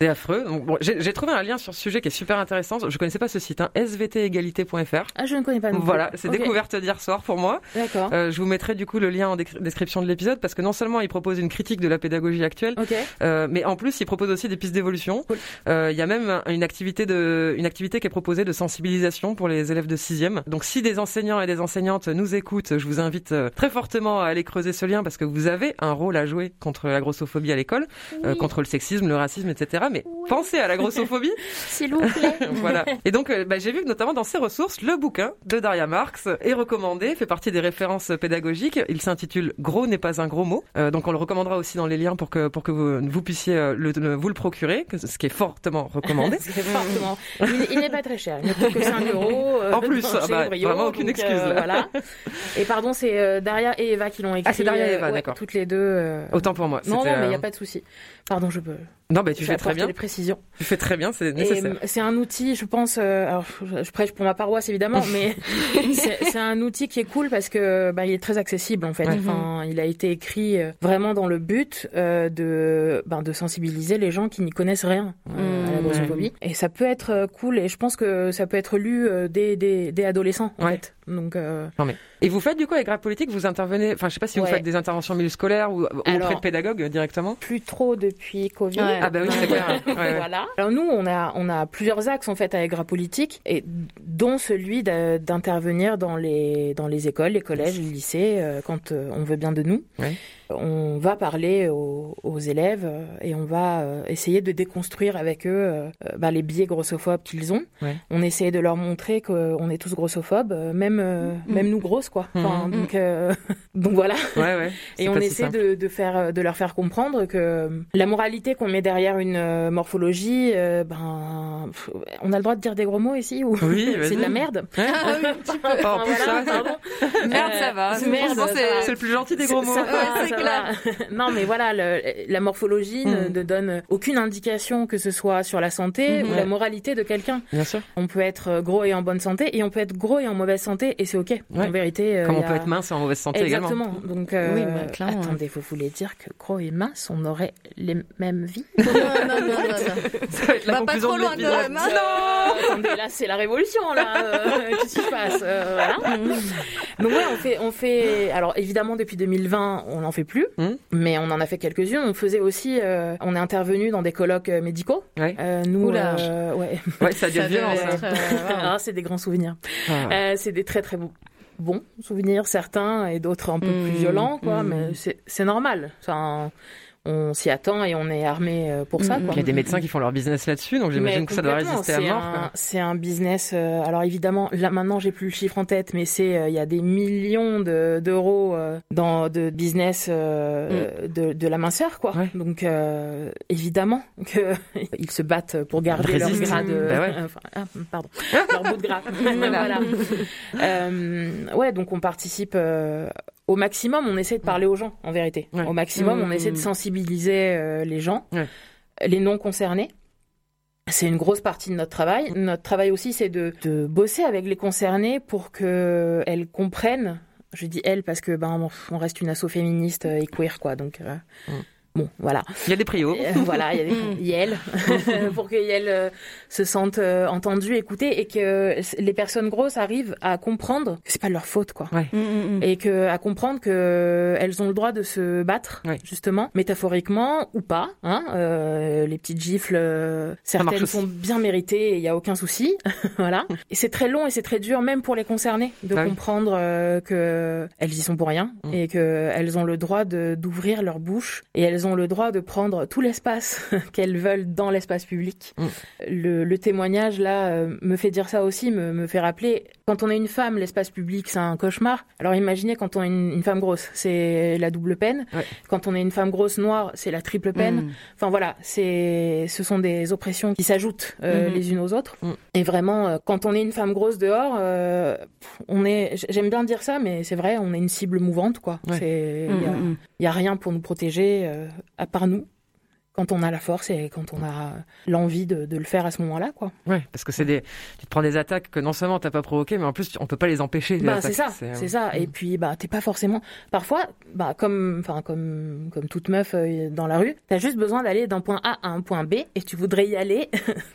C'est... affreux. Bon, j'ai trouvé un lien sur ce sujet qui est super intéressant. Je connaissais pas ce site, hein, svtégalité.fr. Ah, je ne connais pas non. Voilà, c'est découverte d'hier soir pour moi. D'accord. Euh, je vous mettrai du coup le lien en description de l'épisode parce que non seulement il propose une critique de la pédagogie actuelle, Ok. euh, mais en plus il propose aussi des pistes d'évolution. Cool. Euh, Il y a même un- une activité de une activité qui est proposée de sensibilisation pour les élèves de sixième. Donc si des enseignants et des enseignantes nous écoutent, je vous invite euh, très fortement à aller creuser ce lien parce que vous avez un rôle à jouer contre la grossophobie à l'école, euh, contre le sexisme, le racisme, etc. Mais pensez à la grossophobie. S'il vous plaît. voilà. Et donc, euh, bah, j'ai vu que notamment dans ses ressources, le bouquin de Daria Marx est recommandé, fait partie des références pédagogiques. Il s'intitule Gros n'est pas un gros mot. Euh, donc, on le recommandera aussi dans les liens pour que pour que vous, vous puissiez euh, le, le- vous le procurer, ce qui est fortement recommandé. Fortement. Il, n'est pas très cher. Il ne coûte que 5 euros. euh, En plus, ah bah, Brio, vraiment aucune donc, excuse, là. voilà. Et pardon, c'est Daria et Eva qui l'ont écrit. Ah, c'est Daria et Eva, ouais, d'accord. Toutes les deux. Autant pour moi. Non, non, mais il n'y a pas de souci. Pardon, je peux. Non, bah, tu fais très bien. précisions. Tu fais très bien, c'est nécessaire. euh, c'est un outil, je pense. euh, alors, je, prêche pour ma paroisse évidemment, mais c'est un outil qui est cool parce que bah, il est très accessible en fait. Ouais. Enfin, il a été écrit euh, vraiment dans le but euh, de ben, de sensibiliser les gens qui n'y connaissent rien euh, à la Mmh. grossophobie. Et ça peut être cool et je pense que ça peut être lu dès, dès, dès adolescents en Ouais. fait. Donc euh, Et vous faites du coup avec Grave Politique, vous intervenez, enfin je sais pas si vous Ouais. faites des interventions milieu scolaire ou, ou auprès de pédagogues euh, directement. plus trop depuis Covid. Ouais. Ah bah oui, c'est clair. Ouais. Voilà. Alors nous, on a on a plusieurs axes en fait avec Gras Politique, et dont celui d'intervenir dans les dans les écoles, les collèges, les lycées, euh, quand euh, on veut bien de nous. On va parler aux, aux élèves euh, et on va euh, essayer de déconstruire avec eux euh, bah, les biais grossophobes qu'ils ont. Ouais. On essaie de leur montrer qu'on est tous grossophobes, même euh, même nous grosses quoi. Enfin, Mhm. donc euh, donc voilà. Ouais, ouais. Et on si essaie de, de faire, de leur faire comprendre que la moralité qu'on met derrière une euh, morphologie, euh, ben, pff, on a le droit de dire des gros mots ici ou Oui, c'est de la merde. En plus, Voilà, ça, pardon. Merde, Euh, ça va. Merde, c'est- le plus gentil des gros mots. Ça ça clair. non, mais voilà, le- la morphologie ne, Mm. ne donne aucune indication que ce soit sur la santé Mhm. ou Ouais. la moralité de quelqu'un. Bien sûr. On peut être gros et en bonne santé, et on peut être gros et en mauvaise santé, et c'est ok. Ouais. En vérité, euh, Comme on a- peut être mince et en mauvaise santé également. Exactement. Donc, euh, Oui, bah, clairement, attendez, vous voulez dire que gros et mince, on aurait les mêmes vies? Non, non, non, non, non. Ça va être la Va pas trop de loin l'épisode. même, hein. Euh, Attendez, là, c'est la révolution, là. Euh, Qu'est-ce qui se passe Euh, voilà. Donc ouais, on fait, on fait. Alors évidemment, depuis 2020, on n'en fait plus, Mm. mais on en a fait quelques-unes. On faisait aussi, euh, on est intervenu dans des colloques euh, médicaux. Ouais. Euh, nous, Oula. euh, ouais, Ouais, ça a dû Ça être violent, devait ça. être, euh. Ah, c'est des grands souvenirs. Ah. Euh, c'est des très très bons, bons souvenirs, certains, et d'autres un peu plus violents, quoi. mm. Mais c'est c'est normal. Enfin, on s'y attend et on est armé euh, pour ça, Mm, quoi. Il y a des médecins qui font leur business là-dessus, donc j'imagine que ça doit résister à c'est mort. C'est un business. euh, alors évidemment, là maintenant, j'ai plus le chiffre en tête, mais c'est euh, il y a des millions de- d'euros euh, dans de business euh, de, de la minceur, quoi. Mm. Ouais. Donc euh, évidemment que ils se battent pour garder leur gras de. Bah ouais. enfin, ah, pardon, leur bout de gras. voilà. Euh, ouais, donc on participe. Euh, au maximum, on essaie de parler aux gens, en vérité. Ouais. Au maximum, on Mm. essaie de sensibiliser euh, les gens, Ouais. les non concernés. C'est une grosse partie de notre travail. Notre travail aussi, c'est de, de bosser avec les concernés pour que elles comprennent. Je dis elles parce que ben on reste une asso féministe et queer quoi. Donc euh, Mm. Bon, voilà. Il y a des prios. Euh, voilà, il y a des Yel, pour que Yel euh, se sentent euh, entendues, écoutées et que les personnes grosses arrivent à comprendre que c'est pas de leur faute quoi. Mm, mm, mm. Et que à comprendre que elles ont le droit de se battre, Ouais. justement, métaphoriquement ou pas. Hein, euh, les petites gifles, certaines sont bien méritées et il y a aucun souci. voilà. Et c'est très long et c'est très dur, même pour les concernés, de Bah comprendre euh, que elles y sont pour rien Mm. et que elles ont le droit de d'ouvrir leur bouche et elles elles ont le droit de prendre tout l'espace qu'elles veulent dans l'espace public. Mm. Le, le témoignage là euh, me fait dire ça aussi, me, me fait rappeler quand on est une femme, l'espace public c'est un cauchemar. Alors imaginez quand on est une, une femme grosse, c'est la double peine. Ouais. Quand on est une femme grosse noire, c'est la triple peine. Mm. Enfin voilà, c'est ce sont des oppressions qui s'ajoutent euh, Mhm. les unes aux autres. Mm. Et vraiment, euh, quand on est une femme grosse dehors, euh, on est. J'aime bien dire ça, mais c'est vrai, on est une cible mouvante, quoi. Ouais. Il Mm, y a- mm, mm. il y a rien pour nous protéger euh, à part nous. Quand on a la force et quand on a l'envie de, de le faire à ce moment-là, quoi. Ouais, parce que c'est des, tu te prends des attaques que non seulement t'as pas provoquées, mais en plus on peut pas les empêcher. les Bah, attaques. c'est ça, euh, c'est ça. Et mm. puis bah t'es pas forcément. Parfois, bah comme, enfin comme comme toute meuf euh, dans la rue, t'as juste besoin d'aller d'un point A à un point B et tu voudrais y aller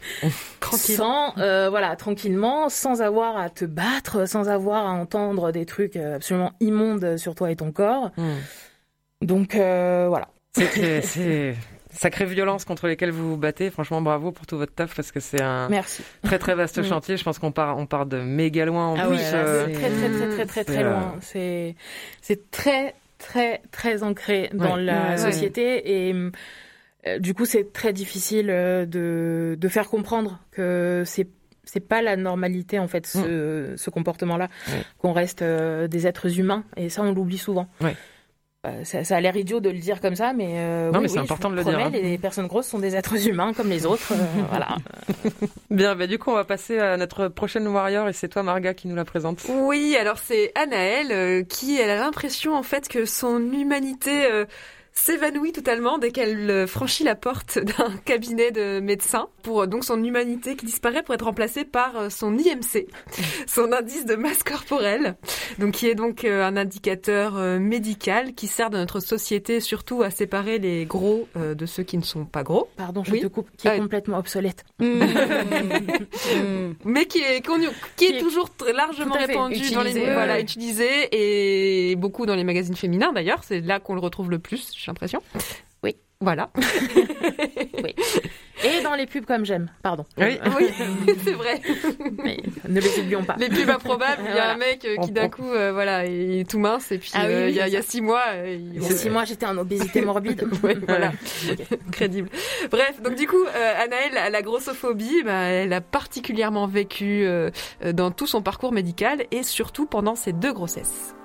sans, euh, voilà, tranquillement, sans avoir à te battre, sans avoir à entendre des trucs euh, absolument immondes sur toi et ton corps. Mm. Donc euh, voilà. C'est sacrée violence contre lesquelles vous vous battez. Franchement, bravo pour tout votre taf parce que c'est un Merci. très très vaste Mm. chantier. Je pense qu'on part, on part de méga loin en Ah plus. oui, euh, c'est très très très très très très euh, loin. C'est c'est très très très ancré dans Ouais. la Ouais, société et euh, du coup c'est très difficile euh, de de faire comprendre que c'est c'est pas la normalité en fait ce, ce comportement-là, qu'on reste euh, des êtres humains et ça on l'oublie souvent. Ouais. Euh, ça, ça a l'air idiot de le dire comme ça, mais euh, Non, oui, mais c'est oui, important je de le dire, hein. Les personnes grosses sont des êtres humains comme les autres. euh, voilà. Bien, bah, du coup, on va passer à notre prochaine warrior et c'est toi, Marga, qui nous la présente. Oui, alors c'est Anaëlle euh, qui elle a l'impression en fait que son humanité euh, s'évanouit totalement dès qu'elle euh, franchit la porte d'un cabinet de médecin pour euh, donc son humanité qui disparaît pour être remplacée par euh, son IMC, son indice de masse corporelle, donc qui est donc un indicateur médical qui sert de notre société surtout à séparer les gros de ceux qui ne sont pas gros, Pardon, je Oui. te coupe, qui est Ah, complètement obsolète. Mm. mais qui est connu- qui, Qui est toujours très largement répandu dans les voilà utilisé et beaucoup dans les magazines féminins d'ailleurs c'est là qu'on le retrouve le plus j'ai l'impression Oui. voilà Et dans les pubs comme j'aime, pardon. Oui. oui c'est vrai Mais ne les oublions pas. les pubs improbables il y a Voilà. un mec euh, qui d'un coup euh, voilà il est tout mince et puis Ah oui, euh, oui, il y, a, c'est il y a ça. six mois il- y a six mois, j'étais en obésité morbide. Ouais, voilà, crédible. Bref, donc du coup, euh, Anaëlle, a la grossophobie, bah, elle a particulièrement vécu dans tout son parcours médical et surtout pendant ses deux grossesses.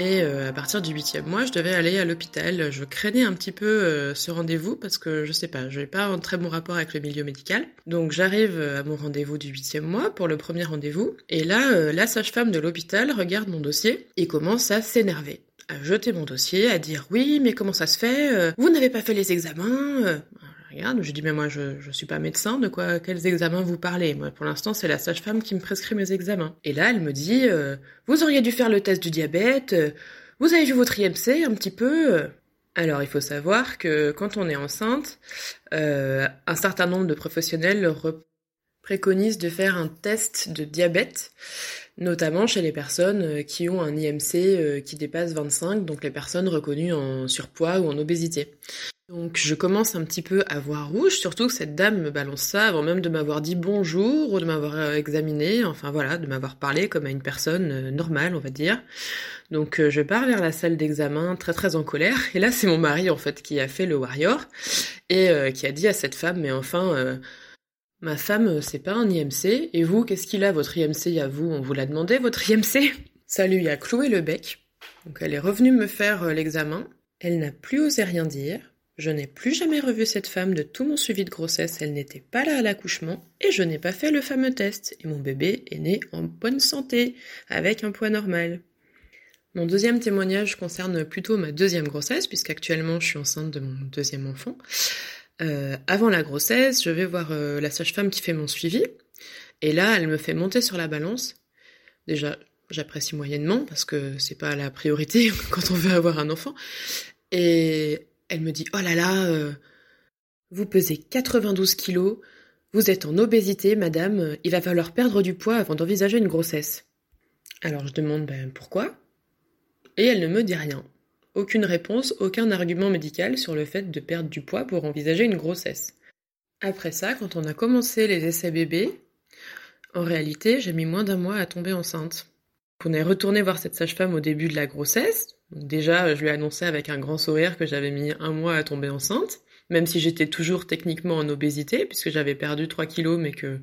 Et euh, à partir du huitième mois, je devais aller à l'hôpital. Je craignais un petit peu euh, ce rendez-vous parce que je sais pas, je n'ai pas un très bon rapport avec le milieu médical. Donc j'arrive euh, à mon rendez-vous du huitième mois pour le premier rendez-vous. Et là, la sage-femme de l'hôpital regarde mon dossier et commence à s'énerver. À jeter mon dossier, à dire oui, mais comment ça se fait Vous n'avez pas fait les examens je dis mais moi je, je suis pas médecin, de quoi quels examens vous parlez? Moi pour l'instant c'est la sage-femme qui me prescrit mes examens. Et là elle me dit euh, vous auriez dû faire le test du diabète, euh, vous avez vu votre IMC un petit peu euh. Alors il faut savoir que quand on est enceinte, un certain nombre de professionnels préconisent de faire un test de diabète, notamment chez les personnes euh, qui ont un IMC euh, qui dépasse 25, donc les personnes reconnues en surpoids ou en obésité. Donc je commence un petit peu à voir rouge, surtout que cette dame me balance ça avant même de m'avoir dit bonjour ou de m'avoir euh, examiné, enfin voilà, de m'avoir parlé comme à une personne normale, on va dire. Donc je pars vers la salle d'examen très très en colère, et là c'est mon mari en fait qui a fait le warrior et qui a dit à cette femme mais enfin ma femme euh, c'est pas un IMC et vous qu'est-ce qu'il a votre IMC à vous on vous l'a demandé votre IMC Ça lui a cloué le bec. Donc elle est revenue me faire euh, l'examen, elle n'a plus osé rien dire. Je n'ai plus jamais revu cette femme de tout mon suivi de grossesse, elle n'était pas là à l'accouchement, et je n'ai pas fait le fameux test, et mon bébé est né en bonne santé, avec un poids normal. Mon deuxième témoignage concerne plutôt ma deuxième grossesse, puisqu'actuellement je suis enceinte de mon deuxième enfant. Euh, avant la grossesse, je vais voir euh, la sage-femme qui fait mon suivi, et là elle me fait monter sur la balance. Déjà, j'apprécie moyennement, parce que c'est pas la priorité quand on veut avoir un enfant. Et elle me dit Oh là là, euh, vous pesez 92 kilos, vous êtes en obésité, madame, il va falloir perdre du poids avant d'envisager une grossesse. Alors je demande ben, pourquoi? Et elle ne me dit rien. Aucune réponse, aucun argument médical sur le fait de perdre du poids pour envisager une grossesse. Après ça, quand on a commencé les essais bébés, en réalité, j'ai mis moins d'un mois à tomber enceinte. On est retourné voir cette sage-femme au début de la grossesse. Déjà, je lui ai annoncé avec un grand sourire que j'avais mis un mois à tomber enceinte, même si j'étais toujours techniquement en obésité, puisque j'avais perdu 3 kilos, mais que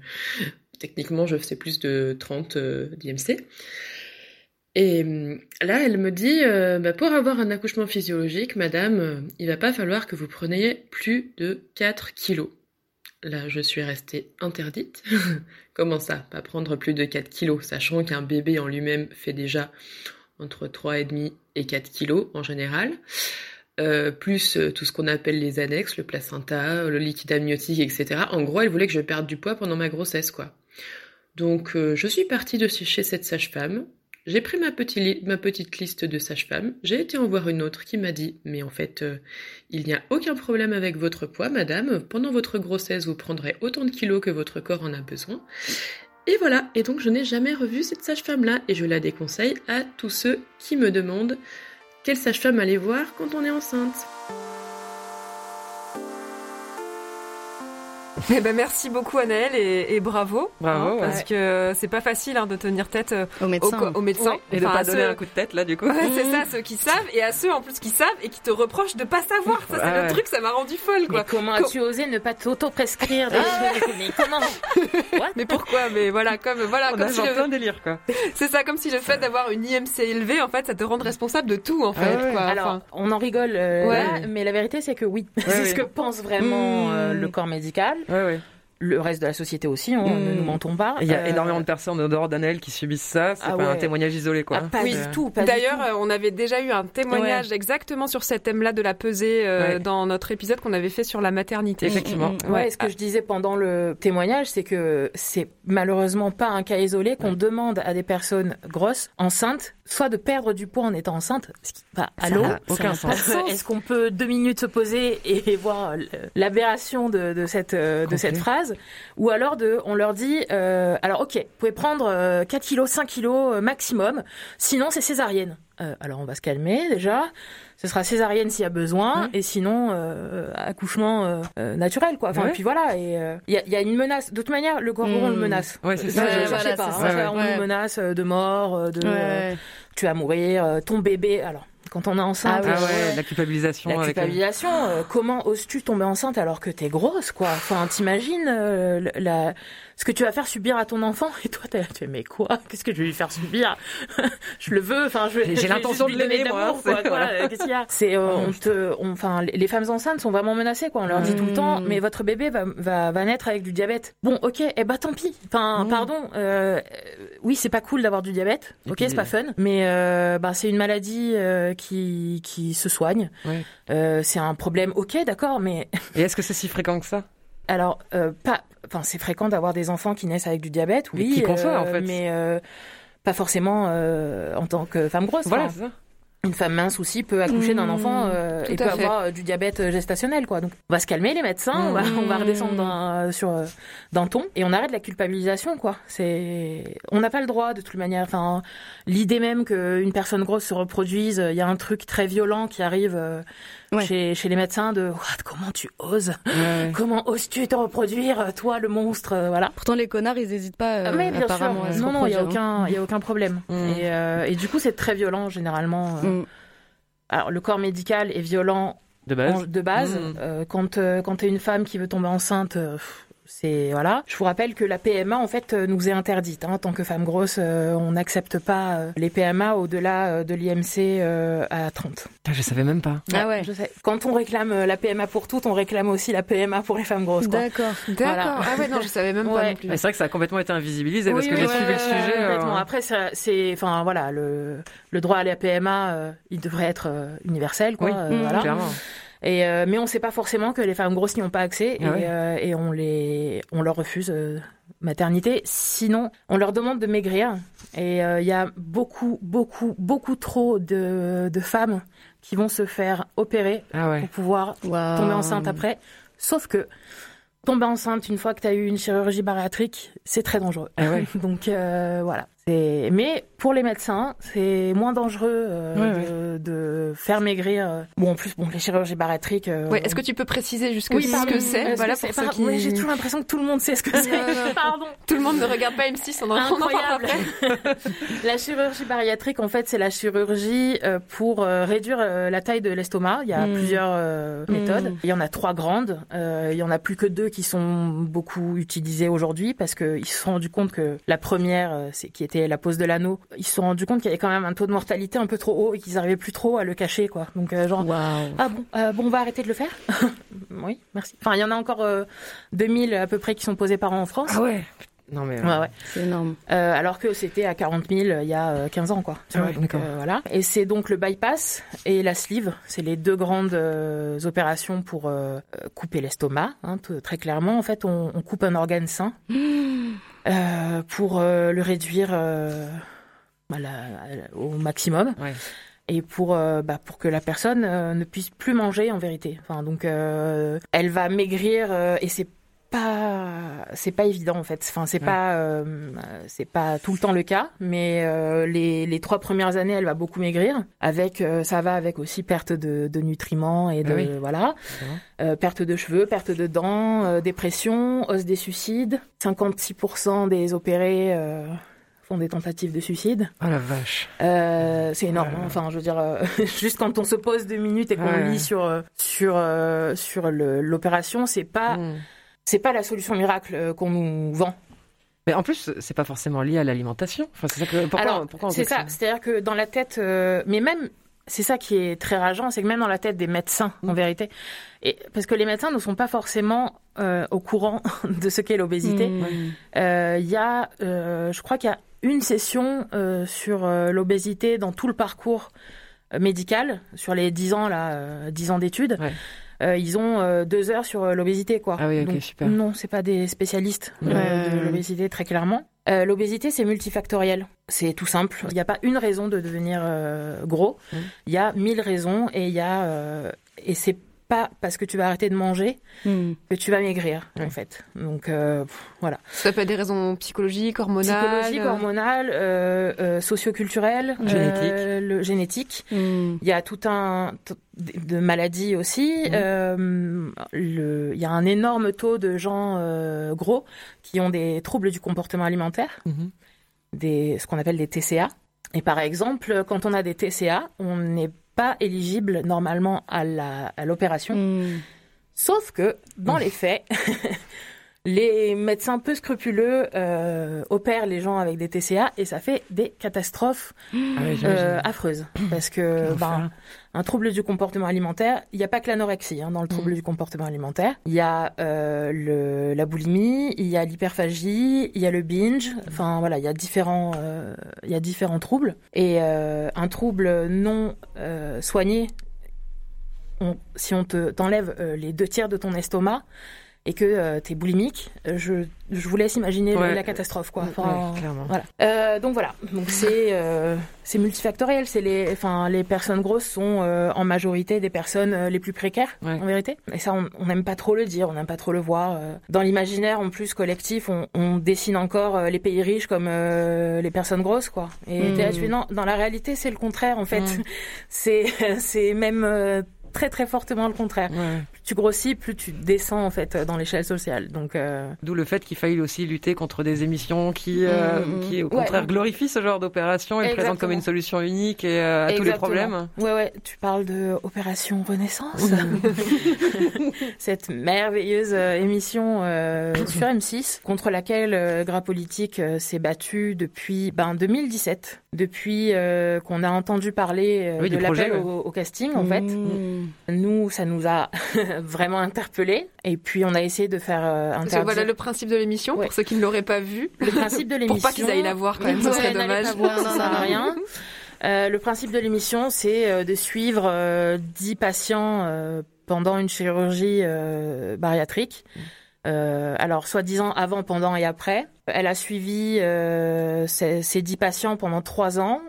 techniquement je faisais plus de 30 euh, d'IMC. Et hum, là, elle me dit, euh, bah, pour avoir un accouchement physiologique, madame, euh, il va pas falloir que vous preniez plus de 4 kilos. Là, je suis restée interdite. Comment ça, pas prendre plus de 4 kilos, sachant qu'un bébé en lui-même fait déjà entre 3,5 et 4 kilos en général. Euh, plus euh, tout ce qu'on appelle les annexes, le placenta, le liquide amniotique, etc. En gros, elle voulait que je perde du poids pendant ma grossesse, quoi. Donc, euh, je suis partie de chez cette sage-femme. J'ai pris ma, petit ma petite liste de sages-femmes. J'ai été en voir une autre qui m'a dit, mais en fait, euh, il n'y a aucun problème avec votre poids, madame. Pendant votre grossesse, vous prendrez autant de kilos que votre corps en a besoin. Et voilà, et donc je n'ai jamais revu cette sage-femme-là, et je la déconseille à tous ceux qui me demandent quelle sage-femme aller voir quand on est enceinte. Eh ben, merci beaucoup Anaëlle et, et bravo. Bravo, hein, ouais. Parce que c'est pas facile hein, de tenir tête euh, Au aux, aux médecins. Ouais, Et de pas donner ceux- un coup de tête, là, du coup. Ouais, c'est ça, ceux qui savent, et à ceux en plus qui savent et qui te reprochent de pas savoir. Ça, c'est Ouais, le truc, ça m'a rendu folle, Mais quoi. comment Co- as-tu osé ne pas t'auto-prescrire des trucs Mais comment? Mais pourquoi? Mais voilà, comme voilà, On comme a si genre le- délire, quoi. c'est ça, comme si le fait d'avoir une IMC élevée, en fait, ça te rend responsable de tout, en fait. Ah ouais. quoi. Alors, Enfin, on en rigole, euh, Ouais. là, mais la vérité, c'est que oui. c'est ce que pense vraiment euh, Mmh. le corps médical. Ouais, ouais. Le reste de la société aussi, hein, Mmh. ne nous mentons pas. Il y a Euh, énormément de personnes en dehors d'Anaël qui subissent ça. C'est Ah pas un témoignage isolé, quoi. ah, pas Oui. du tout. D'ailleurs, euh, on avait déjà eu un témoignage exactement sur cet thème-là de la pesée euh, Ouais. dans notre épisode qu'on avait fait sur la maternité. Effectivement. Ouais, Ouais. ce que je disais pendant le témoignage, c'est que c'est malheureusement pas un cas isolé qu'on demande à des personnes grosses, enceintes, soit de perdre du poids en étant enceinte. Ce qui, bah, Ça allô n'a aucun sens. sens. Est-ce qu'on peut deux minutes se poser et voir euh, l'aberration de, de cette euh, de cette phrase, ou alors de, on leur dit, euh, alors ok, vous pouvez prendre euh, 4 kilos, 5 kilos euh, maximum, sinon c'est césarienne. Euh, alors on va se calmer déjà. Ce sera césarienne s'il y a besoin, et sinon euh, accouchement euh, euh, naturel quoi. Enfin Ouais. puis voilà. Et euh, il y, a, il y a une menace. De toute manière, le gorgon Mm. le menace. Ouais, c'est Euh, ça. ne Ouais, cherchez voilà, pas. hein, on nous menace euh, de mort, euh, de euh, tu vas mourir, euh, ton bébé. Alors quand on est enceinte, Ah ouais, la culpabilisation la avec. culpabilisation, euh, comment oses-tu tomber enceinte alors que t'es grosse, quoi? Enfin, t'imagines euh, la, ce que tu vas faire subir à ton enfant et toi, t'es là, tu fais, mais quoi? Qu'est-ce que je vais lui faire subir? Je le veux, enfin, je. J'ai l'intention de lui donner l'aimer, moi, euh, Qu'est-ce qu'il y a? C'est, euh, on te, on- enfin, les femmes enceintes sont vraiment menacées, quoi. On leur dit tout le temps, Mm. mais votre bébé va, va, va naître avec du diabète. Bon, ok, eh ben tant pis. Enfin, Mm. pardon. euh, oui, c'est pas cool d'avoir du diabète. Ok, c'est pas fun, mais euh, bah, c'est une maladie euh, qui qui se soigne. Ouais. Euh, c'est un problème, ok, d'accord, mais Et est-ce que c'est si fréquent que ça? Alors euh, pas, enfin c'est fréquent d'avoir des enfants qui naissent avec du diabète, Mais oui, qui conçoit, euh, en fait. mais euh, pas forcément euh, en tant que femme grosse. Voilà, c'est ça. Une femme mince aussi peut accoucher d'un Mmh, enfant euh, et peut fait. avoir euh, du diabète euh, gestationnel, quoi. Donc on va se calmer les médecins, on va, Mmh. on va redescendre euh, sur d'un ton et on arrête la culpabilisation, quoi. C'est, on n'a pas le droit de toute manière. Enfin, l'idée même qu'une personne grosse se reproduise, il y a un truc très violent qui arrive. euh, Ouais. Chez, chez les médecins de What, comment tu oses? Ouais. Comment oses-tu te reproduire, toi, le monstre Voilà. Pourtant, les connards, ils hésitent pas, euh, Ah, mais bien sûr. apparemment, à se Non, non, il y a hein. aucun, il y a aucun problème. Mm. Et, euh, et du coup, c'est très violent généralement. Mm. Alors, le corps médical est violent De base. en- de base. Mm. Euh, quand euh, quand t'es une femme qui veut tomber enceinte. euh, pff, c'est voilà. Je vous rappelle que la PMA en fait euh, nous est interdite. Hein, en tant que femme grosse, euh, on n'accepte pas euh, les PMA au-delà euh, de l'IMC euh, à 30. Putain, je savais même pas. Ah ouais. Je sais. Quand on réclame la PMA pour toutes, on réclame aussi la PMA pour les femmes grosses. Quoi. D'accord. D'accord. Voilà. Ah ouais, non, je savais même pas non plus. Mais C'est vrai que ça a complètement été invisibilisé parce que oui, j'ai ouais, suivi le ouais, sujet. euh, complètement. Après, c'est, enfin voilà, le, le droit à la PMA, euh, il devrait être euh, universel, quoi. Oui, euh, Mmh, voilà. clairement. Et euh, mais on sait pas forcément que les femmes grosses n'y ont pas accès Ah ouais. euh, et on les, on leur refuse euh, maternité. Sinon, on leur demande de maigrir. Et euh, il y a beaucoup, beaucoup, beaucoup trop de, de femmes qui vont se faire opérer Ah ouais. pour pouvoir tomber enceinte après. Sauf que tomber enceinte une fois que tu as eu une chirurgie bariatrique, c'est très dangereux. Ah ouais. Donc voilà, Mais pour les médecins, c'est moins dangereux euh, de, de faire maigrir. euh, Bon, en plus, bon, les chirurgies bariatriques. euh, Ouais, Est-ce que tu peux préciser juste oui, ce pardon. que c'est? Est-ce Voilà que c'est- pour ceux par- qui. ouais, j'ai toujours l'impression que tout le monde sait ce que c'est. Pardon. Tout le monde ne regarde pas M6, on en, on en parle Incroyable. après. la chirurgie bariatrique, en fait, c'est la chirurgie euh, pour euh, réduire euh, la taille de l'estomac. Il y a Mm. plusieurs euh, Mm. méthodes. Il y en a trois grandes. Euh, il y en a plus que deux qui sont beaucoup utilisées aujourd'hui parce qu'ils se sont rendus compte que la première, euh, c'est qui était la pose de l'anneau, ils se sont rendus compte qu'il y avait quand même un taux de mortalité un peu trop haut et qu'ils n'arrivaient plus trop à le cacher, quoi. Donc euh, genre. Ah bon, euh, bon, on va arrêter de le faire? Oui, merci. Enfin, il y en a encore euh, 2000 à peu près qui sont posés par an en France. Ah ouais. Non mais. Ouais, ouais. C'est énorme. Euh, alors que c'était à 40 000 il y a euh, 15 ans, quoi. Ah ouais, donc, euh, voilà. Et c'est donc le bypass et la sleeve. C'est les deux grandes euh, opérations pour euh, euh, couper l'estomac. Hein, très clairement, en fait, on, on coupe un organe sain euh, pour euh, le réduire euh, à la- à la- au maximum. Ouais. Et pour bah, pour que la personne ne puisse plus manger en vérité. Enfin donc elle va maigrir et c'est pas c'est pas évident en fait. Enfin c'est Ouais. pas euh, c'est pas tout le temps le cas, mais euh, les les trois premières années elle va beaucoup maigrir. Avec euh, ça va avec aussi perte de, de nutriments et de Ah oui. voilà Euh, perte de cheveux, perte de dents, euh, dépression, hausse des suicides. 56% des opérés euh, font des tentatives de suicide. Oh la vache. Euh, c'est énorme. Enfin, je veux dire, euh, juste quand on se pose deux minutes et qu'on Ouais. lit sur sur sur l'opération, c'est pas Mm. C'est pas la solution miracle euh, qu'on nous vend. Mais en plus, c'est pas forcément lié à l'alimentation. Enfin, c'est ça que. Pourquoi, Alors, pourquoi on c'est ça. C'est-à-dire que dans la tête, euh, mais même c'est ça qui est très rageant, c'est que même dans la tête des médecins, en Mm. vérité, et parce que les médecins ne sont pas forcément euh, au courant de ce qu'est l'obésité. Mm. Euh, Il y a, euh, je crois qu'il y a une session euh, sur euh, l'obésité dans tout le parcours médical, sur les 10 ans, là, euh, 10 ans d'études. Ouais. Euh, ils ont euh, deux heures sur euh, l'obésité, quoi. Ah oui, ok, Donc, super. Non, c'est pas des spécialistes euh, de l'obésité, très clairement. Euh, l'obésité, c'est multifactoriel. C'est tout simple. Il n'y a pas une raison de devenir euh, gros. Mm. Il y a mille raisons et il y a euh, et c'est pas parce que tu vas arrêter de manger Mm. que tu vas maigrir, Ouais. en fait. Donc euh, pff, voilà. Ça peut être des raisons psychologiques, hormonales. Psychologique, hormonale, euh, euh, socioculturelle, Génétique. euh, le génétique. Mm. Il y a tout un de maladies aussi. Euh, le, il y a un énorme taux de gens euh, gros qui ont des troubles du comportement alimentaire, Mhm. des, ce qu'on appelle des TCA. Et par exemple, quand on a des TCA, on n'est pas éligible normalement à l'opération. Mm. Sauf que, dans les faits, les médecins peu scrupuleux euh, opèrent les gens avec des TCA et ça fait des catastrophes Ah oui, euh, affreuses. Parce que ben, un trouble du comportement alimentaire, il n'y a pas que l'anorexie hein, dans le trouble du comportement alimentaire. Il y a euh, le, la boulimie, il y a l'hyperphagie, il y a le binge. Enfin voilà, il y a différents, euh, il y a différents troubles. Et euh, un trouble non euh, soigné, on- si on te t'enlève les deux tiers de ton estomac et que euh, t'es boulimique, euh, je, je vous laisse imaginer Ouais. la catastrophe quoi. Enfin, Ouais, clairement. voilà. Euh, donc voilà. Donc c'est euh, c'est multifactoriel. C'est les enfin les personnes grosses sont euh, en majorité des personnes euh, les plus précaires Ouais. en vérité. Et ça on n'aime pas trop le dire, on n'aime pas trop le voir. Dans l'imaginaire en plus collectif, on, on dessine encore les pays riches comme euh, les personnes grosses quoi. Et Mm. t'es là, tu fais, non, dans la réalité c'est le contraire en fait. Mm. C'est c'est même euh, très très fortement le contraire. Ouais. Plus tu grossis, plus tu descends en fait dans l'échelle sociale. Donc euh, D'où le fait qu'il faille aussi lutter contre des émissions qui, euh, Mhm. qui au Ouais. contraire, glorifient ce genre d'opération et le présentent comme une solution unique et euh, à tous les problèmes. Ouais, ouais, tu parles de Opération Renaissance. Cette merveilleuse émission sur M6 contre laquelle Gras Politique s'est battu depuis ben, 2017. Depuis qu'on a entendu parler Oui, de l'appel ouais. au, au casting, en fait. Mm. Nous, ça nous a vraiment interpellés. Et puis, on a essayé de faire euh, interdire voilà le principe de l'émission, Ouais. pour ceux qui ne l'auraient pas vu. le principe de l'émission. Pour pas qu'ils aillent la voir quand même, ça Ouais, serait dommage. pas voir, ça sert à rien. Euh, le principe de l'émission, c'est euh, de suivre euh, 10 patients euh, pendant une chirurgie euh, bariatrique. Euh, alors, soi-disant avant, pendant et après. Elle a suivi euh, ces, ces 10 patients pendant 3 ans,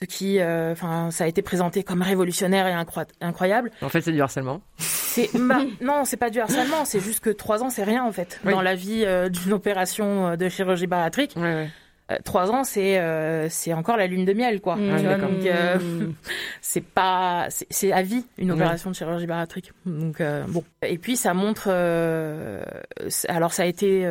ce qui, euh, enfin, ça a été présenté comme révolutionnaire et incroyable. En fait, c'est du harcèlement. C'est bah, non, c'est pas du harcèlement, c'est juste que 3 ans, c'est rien en fait Oui. dans la vie euh, d'une opération euh, de chirurgie bariatrique. Ouais. Euh, Trois ans, c'est euh, c'est encore la lune de miel, quoi. Mmh. Tu vois, d'accord. donc euh, c'est pas c'est- c'est à vie une Ouais. opération de chirurgie bariatrique. Donc euh, bon. Et puis ça montre. euh, alors ça a été.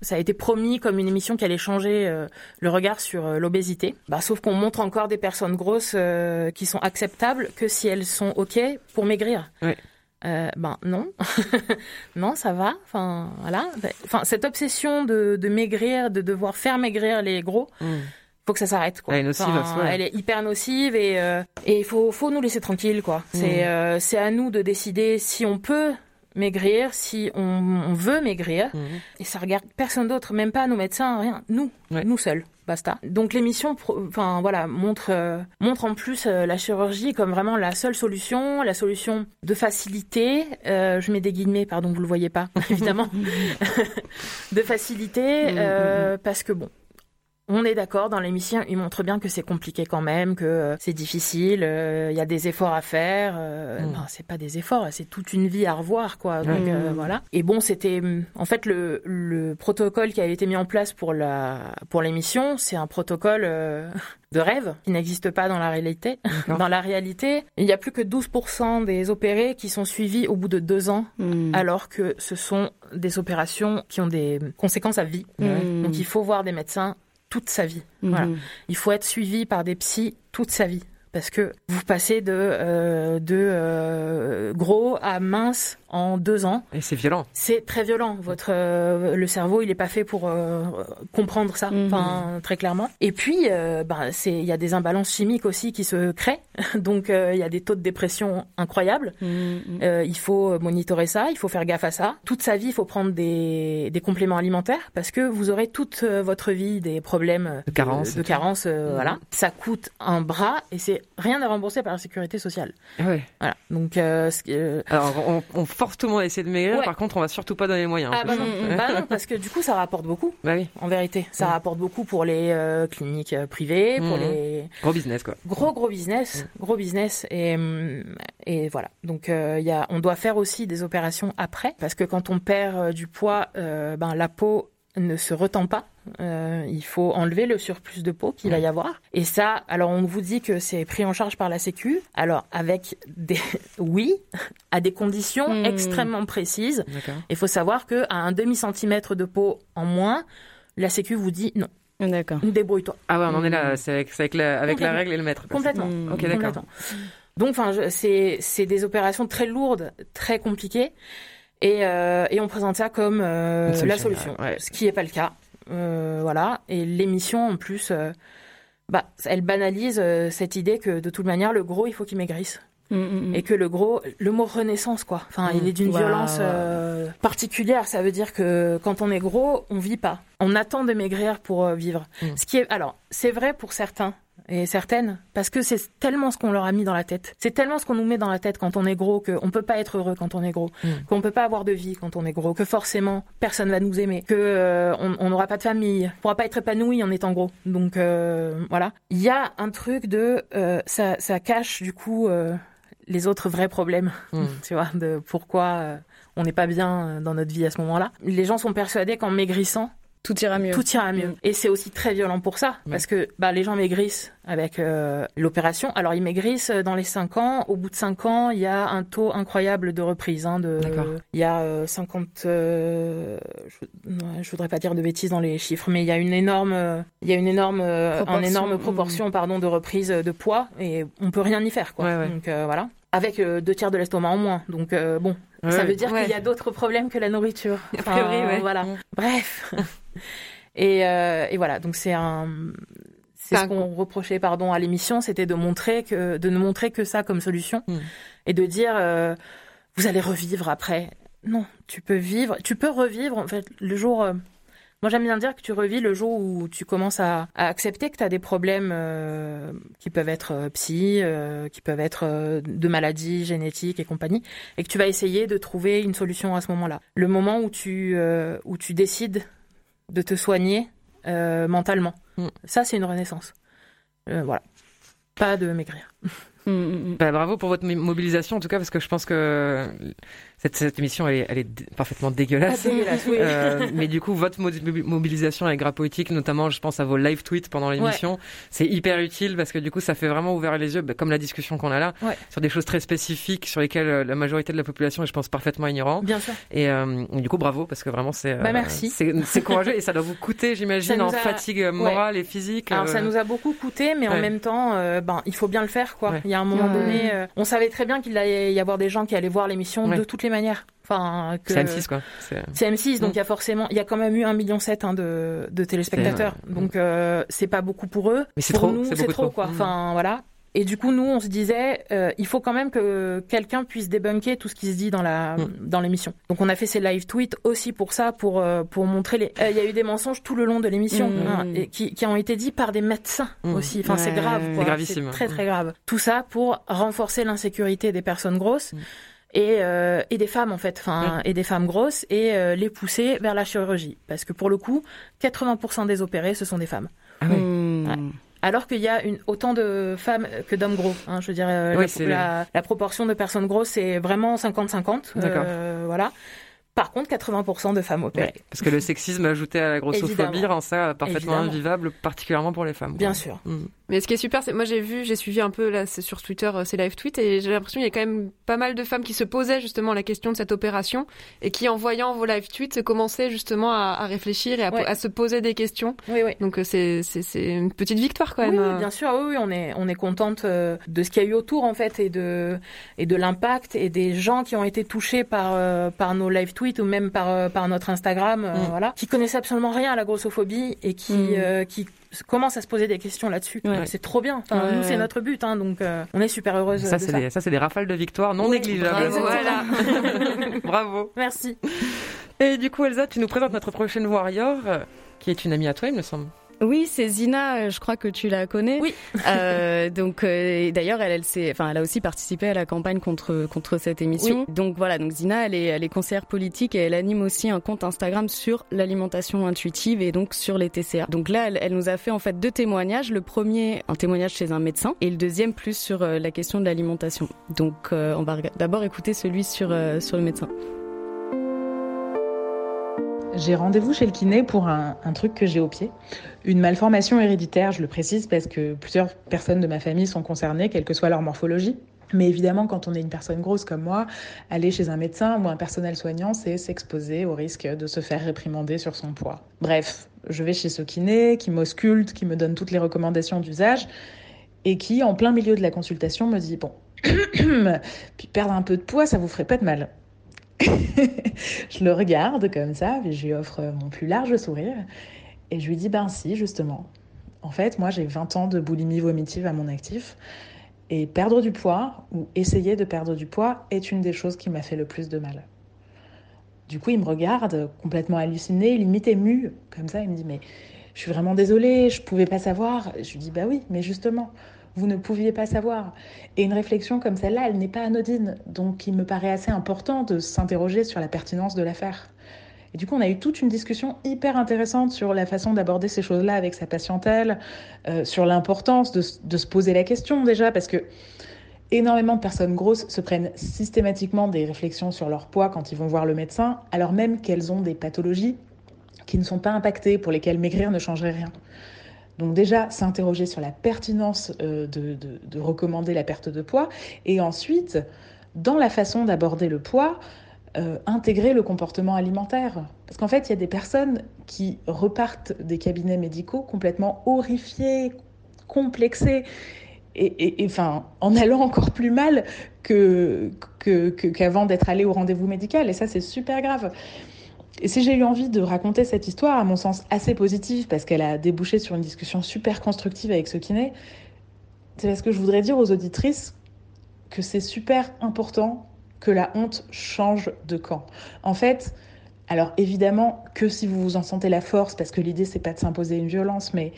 Ça a été promis comme une émission qui allait changer euh, le regard sur euh, l'obésité. Bah, sauf qu'on montre encore des personnes grosses euh, qui sont acceptables que si elles sont OK pour maigrir. Ouais. Euh, ben non, non, ça va. Enfin voilà. Enfin cette obsession de, de maigrir, de devoir faire maigrir les gros, Mm. faut que ça s'arrête quoi. Elle est nocive, Enfin. Elle est hyper nocive et euh, et il faut faut nous laisser tranquille quoi. C'est Mm. euh, c'est à nous de décider si on peut maigrir, si on, on veut maigrir Mhm. et ça regarde personne d'autre, même pas nos médecins, rien, nous, Ouais. nous seuls. Basta. Donc l'émission, enfin voilà, montre euh, montre en plus euh, la chirurgie comme vraiment la seule solution, la solution de facilité. euh, je mets des guillemets, pardon, vous le voyez pas, évidemment, de facilité, Mm, euh, parce que bon, on est d'accord dans l'émission, il montre bien que c'est compliqué quand même, que euh, c'est difficile, euh, il y a des efforts à faire. Euh, Mm. non, c'est pas des efforts, c'est toute une vie à revoir, quoi. Donc euh, voilà. Et bon, c'était en fait le, le protocole qui a été mis en place pour la pour l'émission, c'est un protocole de rêve qui n'existe pas dans la réalité. Dans la réalité, il y a plus que 12% des opérés qui sont suivis au bout de deux ans, Mmh. alors que ce sont des opérations qui ont des conséquences à vie. Mmh. Donc il faut voir des médecins toute sa vie. Mmh. Voilà. Il faut être suivi par des psys toute sa vie. Parce que vous passez de, euh, de euh, gros à mince en deux ans. Et c'est violent. C'est très violent. Votre euh, le cerveau, il est pas fait pour euh, comprendre ça, Mhm. très clairement. Et puis, euh, ben c'est il y a des imbalances chimiques aussi qui se créent. Donc euh, il y a des taux de dépression incroyables. Mmh, mmh. Euh, il faut monitorer ça, il faut faire gaffe à ça. Toute sa vie, il faut prendre des, des compléments alimentaires parce que vous aurez toute votre vie des problèmes De carence de, carence, euh, Mhm. voilà. Ça coûte un bras et c'est rien à rembourser par la sécurité sociale. Ouais. Voilà. Donc, euh, euh, Alors, on, on force tout le monde à essayer de maigrir. Ouais. Par contre, on va surtout pas donner les moyens. en ah bah non, bah non, parce que du coup, ça rapporte beaucoup. Bah oui. En vérité, ça rapporte beaucoup pour les euh, cliniques privées, pour Mhm. les Gros business, quoi. gros gros business, gros business et et voilà. Donc y a, on doit faire aussi des opérations après parce que quand on perd du poids, ben la peau ne se retend pas. Euh, il faut enlever le surplus de peau qu'il va y avoir. Et ça, alors on vous dit que c'est pris en charge par la Sécu. Alors avec des, oui, à des conditions Mhm. extrêmement précises. Il faut savoir que à un demi centimètre de peau en moins, la Sécu vous dit non, D'accord. débrouille-toi. Ah ouais, on en est là. C'est avec, c'est avec, la, avec la Complètement. règle et le maître. Complètement. Mmh. Ok, d'accord. Donc, enfin, c'est des opérations très lourdes, très compliquées, et euh, et on présente ça comme euh, solution, la solution, ouais. ce qui n'est pas le cas. Euh, voilà. Et l'émission, en plus, euh, bah, elle banalise euh, cette idée que de toute manière, le gros, il faut qu'il maigrisse, Mmh, mmh, mmh. et que le gros, le mot renaissance, quoi. Enfin, il est d'une violence euh, particulière. Ça veut dire que quand on est gros, on vit pas. On attend de maigrir pour euh, vivre. Mm. Ce qui est, alors, c'est vrai pour certains et certaines, parce que c'est tellement ce qu'on leur a mis dans la tête. C'est tellement ce qu'on nous met dans la tête quand on est gros qu'on peut pas être heureux quand on est gros, Mm. qu'on peut pas avoir de vie quand on est gros, que forcément personne va nous aimer, que euh, on on n'aura pas de famille, on pourra pas être épanoui en étant gros. Donc euh, voilà, il y a un truc de euh, ça, ça cache du coup euh, les autres vrais problèmes, Mm. tu vois, de pourquoi euh, on n'est pas bien euh, dans notre vie à ce moment-là. Les gens sont persuadés qu'en maigrissant, Tout ira mieux. tout ira mieux. Mm. Et c'est aussi très violent pour ça, parce que bah, les gens maigrissent avec euh, l'opération. Alors ils maigrissent dans les 5 ans. Au bout de 5 ans, il y a un taux incroyable de reprise. Hein, de, il y a euh, 50... euh, je, je voudrais pas dire de bêtises dans les chiffres, mais il y a une énorme, euh, il y a une énorme, euh, un Proportion, énorme mm. proportion pardon, de reprise de poids et on peut rien y faire. Quoi. Ouais, ouais. Donc euh, voilà. Avec euh, deux tiers de l'estomac en moins. Donc euh, bon, Ouais, ça veut dire Ouais. qu'il y a d'autres problèmes que la nourriture. A priori, Enfin, ouais. Voilà. Mm. Bref. et, euh, et voilà. Donc c'est un. C'est ce qu'on reprochait pardon à l'émission, c'était de montrer que de ne montrer que ça comme solution Mm. et de dire euh, vous allez revivre après. Non, tu peux vivre, tu peux revivre en fait le jour. Moi, j'aime bien dire que tu revis le jour où tu commences à, à accepter que tu as des problèmes euh, qui peuvent être euh, psy, euh, qui peuvent être euh, de maladies génétiques et compagnie, et que tu vas essayer de trouver une solution à ce moment-là. Le moment où tu, où tu décides de te soigner mentalement. Mm. Ça, c'est une renaissance. Voilà. Pas de maigrir. Bah, bravo pour votre mo- mobilisation en tout cas parce que je pense que Cette, cette émission, elle est, elle est parfaitement dégueulasse. Ah, dégueulasse, oui. Euh, mais du coup, votre mo- mobilisation avec Grapoétique, notamment, je pense à vos live tweets pendant l'émission, c'est hyper utile parce que du coup, ça fait vraiment ouvrir les yeux, bah, comme la discussion qu'on a là, Ouais. sur des choses très spécifiques sur lesquelles euh, la majorité de la population est, je pense, parfaitement ignorant. Bien sûr. Et euh, du coup, bravo parce que vraiment, c'est Bah, merci. c'est c'est courageux et ça doit vous coûter, j'imagine, en a- fatigue morale et physique. Alors ça nous a beaucoup coûté, mais en même temps, euh, ben il faut bien le faire quoi. Ouais. Il y a un moment Ouais. donné, euh, on savait très bien qu'il allait y avoir des gens qui allaient voir l'émission Ouais. de toutes les manières. Enfin, que C'est M6, quoi. C'est- C'est M6, donc Mm. il y a forcément, il y a quand même eu un million sept hein, de, de téléspectateurs. C'est- Donc euh, c'est pas beaucoup pour eux. Mais c'est pour trop, nous, c'est trop trop. quoi. Mm. Enfin voilà. Et du coup, nous, on se disait, euh, il faut quand même que quelqu'un puisse débunker tout ce qui se dit dans la Mm. dans l'émission. Donc, on a fait ces live tweets aussi pour ça, pour euh, pour montrer les. euh, Il y a eu des mensonges tout le long de l'émission Mm. hein, et qui, qui ont été dits par des médecins Mm. aussi. Enfin, c'est grave. c'est gravissime. C'est très très grave. Tout ça pour renforcer l'insécurité des personnes grosses. Et, euh, et des femmes en fait, enfin et des femmes grosses et euh, les pousser vers la chirurgie parce que pour le coup, 80% des opérés ce sont des femmes. Ah. Hmm. Ouais. Alors qu'il y a une, autant de femmes que d'hommes gros. Hein, je veux dire, euh, Oui, la, c'est- la, la proportion de personnes grosses, c'est vraiment 50-50. D'accord. Euh, voilà. Par contre, 80% de femmes opérées. Ouais, parce que le sexisme ajouté à la grossophobie Évidemment. rend ça parfaitement Évidemment. invivable, particulièrement pour les femmes. quoi. Bien sûr. Mm. Mais ce qui est super, c'est moi j'ai vu, j'ai suivi un peu là c'est sur Twitter euh, ces live tweets et j'ai l'impression qu'il y a quand même pas mal de femmes qui se posaient justement la question de cette opération et qui en voyant vos live tweets commençaient justement à, à réfléchir et à, Ouais. à se poser des questions. Oui, oui. Donc euh, c'est c'est c'est une petite victoire quand même. oui, euh. bien sûr, oui, oui, on est on est contente de ce qu'il y a eu autour en fait et de et de l'impact et des gens qui ont été touchés par par nos live tweets ou même par par notre Instagram, euh, Mm. voilà, qui connaissaient absolument rien à la grossophobie et qui Mm. euh, qui commencent à se poser des questions là-dessus. Ouais. C'est trop bien. Enfin, Ouais, nous, c'est notre but, hein, donc euh, on est super heureuse Ça, de c'est ça. des, ça, c'est des rafales de victoire non Oui, négligeables. bravo. Voilà. Bravo. Merci. Et du coup, Elsa, tu nous présentes notre prochaine warrior, euh, qui est une amie à toi, il me semble. Oui, c'est Zina, euh, je crois que tu la connais. Oui. Euh, donc euh, d'ailleurs, elle, elle, enfin, elle a aussi participé à la campagne contre contre cette émission. Donc voilà, donc Zina, elle est, elle est conseillère politique et elle anime aussi un compte Instagram sur l'alimentation intuitive et donc sur les TCA. Donc là, elle, elle nous a fait en fait deux témoignages. Le premier, un témoignage chez un médecin, et le deuxième plus sur la question de l'alimentation. Donc euh, on va d'abord écouter celui sur sur le médecin. J'ai rendez-vous chez le kiné pour un, truc que j'ai au pied. Une malformation héréditaire, je le précise parce que plusieurs personnes de ma famille sont concernées, quelle que soit leur morphologie. Mais évidemment, quand on est une personne grosse comme moi, aller chez un médecin ou un personnel soignant, c'est s'exposer au risque de se faire réprimander sur son poids. Bref, je vais chez ce kiné qui m'ausculte, qui me donne toutes les recommandations d'usage et qui, en plein milieu de la consultation, me dit Bon, puis perdre un peu de poids, ça vous ferait pas de mal. je le regarde comme ça, puis je lui offre mon plus large sourire. Et je lui dis, ben si, justement. En fait, moi, j'ai 20 ans de boulimie vomitive à mon actif. Et perdre du poids, ou essayer de perdre du poids, est une des choses qui m'a fait le plus de mal. Du coup, il me regarde, complètement halluciné, limite ému, comme ça. Il me dit, mais je suis vraiment désolée, je pouvais pas savoir. Je lui dis, bah oui, mais justement, vous ne pouviez pas savoir. Et une réflexion comme celle-là, elle n'est pas anodine. Donc, il me paraît assez important de s'interroger sur la pertinence de l'affaire. Et du coup, on a eu toute une discussion hyper intéressante sur la façon d'aborder ces choses-là avec sa patientèle, euh, sur l'importance de, de, se poser la question déjà, parce que énormément de personnes grosses se prennent systématiquement des réflexions sur leur poids quand ils vont voir le médecin, alors même qu'elles ont des pathologies qui ne sont pas impactées, pour lesquelles maigrir ne changerait rien. Donc déjà, s'interroger sur la pertinence euh, de, de, de, recommander la perte de poids, et ensuite, dans la façon d'aborder le poids, euh, intégrer le comportement alimentaire. Parce qu'en fait, il y a des personnes qui repartent des cabinets médicaux complètement horrifiées, complexées, et, en allant encore plus mal qu'avant d'être allé au rendez-vous médical. Et ça, c'est super grave. Et si j'ai eu envie de raconter cette histoire, à mon sens assez positive, parce qu'elle a débouché sur une discussion super constructive avec ce kiné, c'est parce que je voudrais dire aux auditrices que c'est super important que la honte change de camp. En fait, alors évidemment que si vous vous en sentez la force, parce que l'idée c'est pas de s'imposer une violence, mais,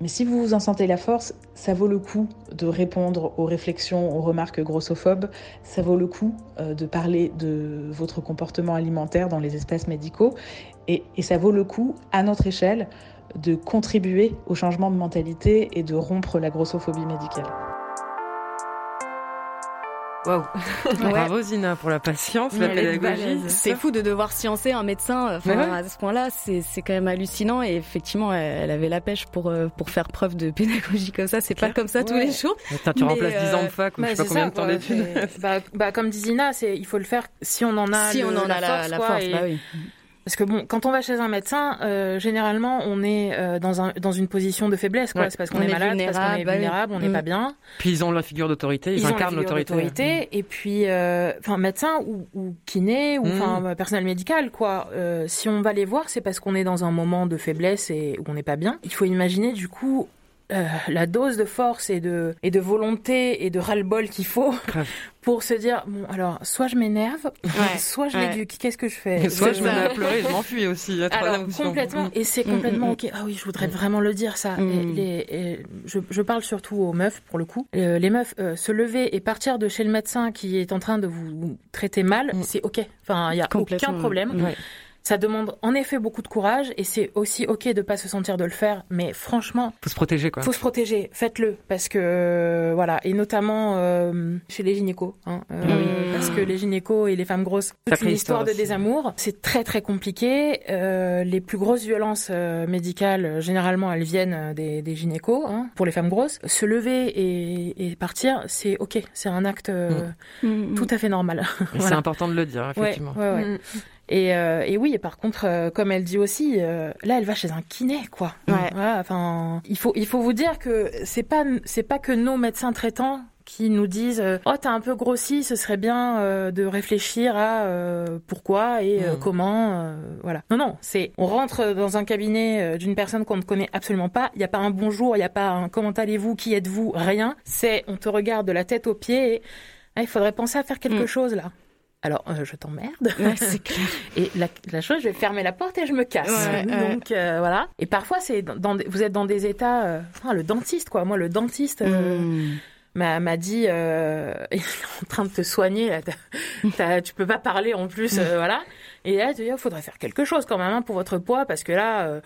mais si vous vous en sentez la force, ça vaut le coup de répondre aux réflexions, aux remarques grossophobes, ça vaut le coup euh, de parler de votre comportement alimentaire dans les espaces médicaux, et, et ça vaut le coup, à notre échelle, de contribuer au changement de mentalité et de rompre la grossophobie médicale. Waouh Bravo Zina pour la patience, la pédagogie. C'est fou de devoir sciencer un médecin. Enfin, à ce point-là, c'est c'est quand même hallucinant. Et effectivement, elle avait la pêche pour euh, pour faire preuve de pédagogie comme ça. C'est pas comme ça tous les jours. Attends, tu remplaces 10 ans de fac ou bah, je sais pas combien de temps d'études. bah, bah, comme dit Zina, c'est il faut le faire si on en a si le- on en a la, force, la quoi, force. et- Bah oui. Parce que bon, quand on va chez un médecin, euh, généralement, on est euh, dans un dans une position de faiblesse. quoi. Ouais. C'est parce qu'on On est, est malade, parce qu'on est vulnérable, on n'est Mm. pas bien. Puis ils ont la figure d'autorité, ils, incarnent l'autorité. d'autorité, Et puis, euh, enfin, médecin ou, ou kiné ou Mm. enfin euh, personnel médical, quoi. Euh, si on va les voir, c'est parce qu'on est dans un moment de faiblesse et où on n'est pas bien. Il faut imaginer du coup. Euh, la dose de force et de et de volonté et de ras-le-bol qu'il faut pour se dire bon alors soit je m'énerve soit je ouais. l'éduque qu'est-ce que je fais Soit Je- je me mets à pleurer, je m'enfuis aussi. La troisième alors option. complètement et c'est Mm, complètement mm, ok ah oui je voudrais vraiment le dire ça Mm. Et les- et je, je parle surtout aux meufs pour le coup Euh, les meufs euh, se lever et partir de chez le médecin qui est en train de vous traiter mal Mm. c'est ok enfin il y a aucun problème Ouais. Ça demande en effet beaucoup de courage et c'est aussi ok de pas se sentir de le faire mais franchement Faut se protéger quoi. faut se protéger, faites-le parce que euh, voilà et notamment euh, chez les gynécos, hein, euh, Oui. parce que les gynécos et les femmes grosses, c'est une histoire de histoire désamour. C'est très très compliqué. Euh, les plus grosses violences euh, médicales, généralement, elles viennent euh, des, des gynécos. Hein, pour les femmes grosses, se lever et, et partir, c'est ok, c'est un acte euh, Mm, mm. tout à fait normal. C'est important de le dire, Ouais, effectivement. ouais, ouais. Mm. Et, euh, et oui, et par contre, euh, comme elle dit aussi, euh, là, elle va chez un kiné, quoi. Ouais. Enfin, il faut, il faut vous dire que c'est pas, c'est pas que nos médecins traitants qui nous disent euh, oh t'as un peu grossi ce serait bien euh, de réfléchir à euh, pourquoi et euh, Mm. comment euh, voilà non non c'est on rentre dans un cabinet euh, d'une personne qu'on ne connaît absolument pas il y a pas un bonjour il y a pas un comment allez-vous qui êtes-vous rien c'est on te regarde de la tête aux pieds et ah, il faudrait penser à faire quelque Mm. chose là alors euh, je t'emmerde Ouais, c'est clair. et la, la chose, je vais fermer la porte et je me casse. Ouais. Donc euh, voilà. Et parfois, c'est dans, vous êtes dans des états. euh, enfin, le dentiste, quoi. Moi, le dentiste euh, Mm. m'a m'a dit, euh, il est en train de te soigner. Là, tu peux pas parler en plus, euh, voilà. Et là, tu dis, il faudrait faire quelque chose quand même hein, pour votre poids parce que là, euh,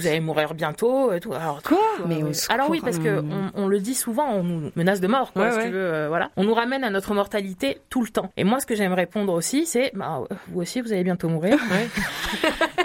vous allez mourir bientôt. Et tout. Alors, Quoi euh, Mais au alors oui, parce que on, on le dit souvent, on nous menace de mort, quoi, Ouais, si ouais. tu veux, euh, voilà. On nous ramène à notre mortalité tout le temps. Et moi, ce que j'aime répondre aussi, c'est, bah, vous aussi, vous allez bientôt mourir. Ouais.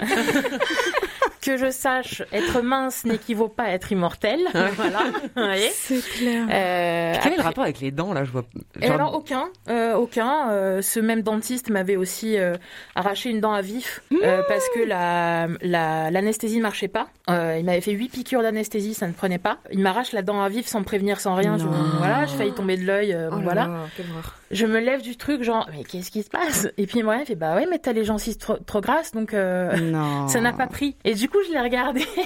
que je sache, être mince n'équivaut pas à être immortel. voilà. Vous voyez C'est clair. Euh, Quel est le rapport avec les dents là Je vois. et alors aucun, euh, aucun. Euh, ce même dentiste m'avait aussi euh, arraché une dent à vif euh, parce que la la- l'anesthésie ne marchait pas. Euh, il m'avait fait huit piqûres d'anesthésie, ça ne prenait pas. Il m'arrache la dent à vif sans me prévenir, sans rien. Je, voilà, je failli tomber de l'œil. euh, Oh là voilà. là. Je me lève du truc, genre mais qu'est-ce qui se passe? Et puis moi, il fait bah ouais, mais t'as les gencives trop, trop grasses, donc. euh, Non. ça n'a pas pris. Et du coup, je l'ai regardé.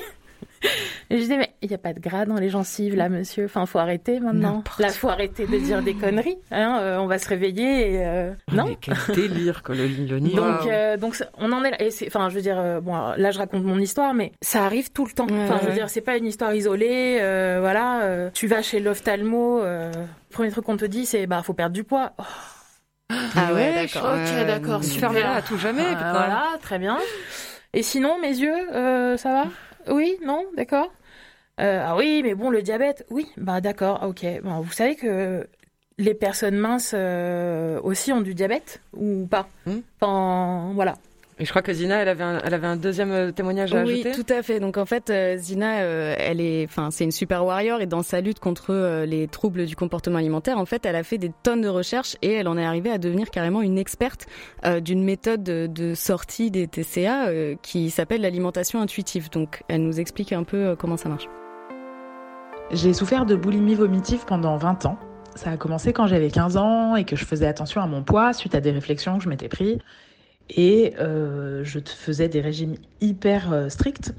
Et je dis, mais il n'y a pas de gras dans les gencives, là, monsieur. Enfin, faut arrêter maintenant. Là, faut arrêter de dire des conneries. Hein, euh, on va se réveiller et, euh, non. Mais quel délire quoi, le, le niveau. Donc, euh, donc on en est là. Enfin, je veux dire, euh, bon, là, je raconte mon histoire, mais ça arrive tout le temps. Ouais, enfin, je veux ouais. dire, c'est pas une histoire isolée. euh, voilà, euh, tu vas chez l'ophtalmo. Euh, premier truc qu'on te dit, c'est, bah, faut perdre du poids. Oh, Ah ouais, d'accord. ok, Ouais, d'accord. super. Fermez-la à tout jamais. Ah, voilà, très bien. Et sinon, mes yeux, euh, ça va? Oui, non, d'accord. Euh, ah oui, mais bon, le diabète, oui, bah d'accord, ok. Bon, vous savez que les personnes minces euh, aussi ont du diabète ou pas? Hmm? Enfin, voilà. Et je crois que Zina, elle avait un, elle avait un deuxième euh, témoignage à Oui, ajouter. tout à fait. Donc en fait, euh, Zina, euh, elle est, enfin, c'est une super warrior et dans sa lutte contre les troubles du comportement alimentaire, en fait, elle a fait des tonnes de recherches et elle en est arrivée à devenir carrément une experte euh, d'une méthode de, de sortie des TCA euh, qui s'appelle l'alimentation intuitive. Donc, elle nous explique un peu comment ça marche. J'ai souffert de boulimie vomitive pendant 20 ans. Ça a commencé quand j'avais 15 ans et que je faisais attention à mon poids suite à des réflexions que je m'étais pris. Et euh, je faisais des régimes hyper euh, stricts.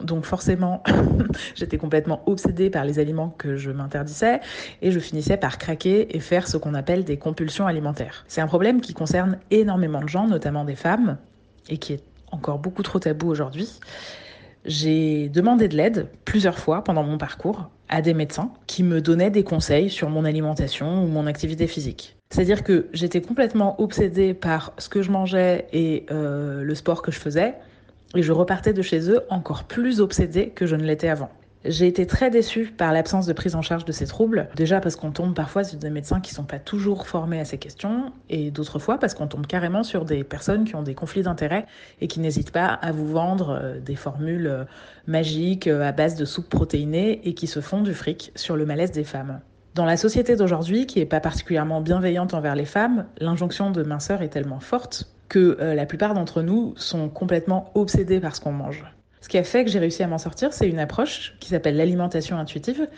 Donc forcément, j'étais complètement obsédée par les aliments que je m'interdisais et je finissais par craquer et faire ce qu'on appelle des compulsions alimentaires. C'est un problème qui concerne énormément de gens, notamment des femmes, et qui est encore beaucoup trop tabou aujourd'hui. J'ai demandé de l'aide plusieurs fois pendant mon parcours à des médecins qui me donnaient des conseils sur mon alimentation ou mon activité physique. C'est-à-dire que j'étais complètement obsédée par ce que je mangeais et euh, le sport que je faisais, et je repartais de chez eux encore plus obsédée que je ne l'étais avant. J'ai été très déçue par l'absence de prise en charge de ces troubles. Déjà parce qu'on tombe parfois sur des médecins qui sont pas toujours formés à ces questions, et d'autres fois parce qu'on tombe carrément sur des personnes qui ont des conflits d'intérêts et qui n'hésitent pas à vous vendre euh, des formules euh, magiques à base de soupe protéinée et qui se font du fric sur le malaise des femmes. Dans la société d'aujourd'hui, qui n'est pas particulièrement bienveillante envers les femmes, l'injonction de minceur est tellement forte que la plupart d'entre nous sont complètement obsédés par ce qu'on mange. Ce qui a fait que j'ai réussi à m'en sortir, c'est une approche qui s'appelle l'alimentation intuitive,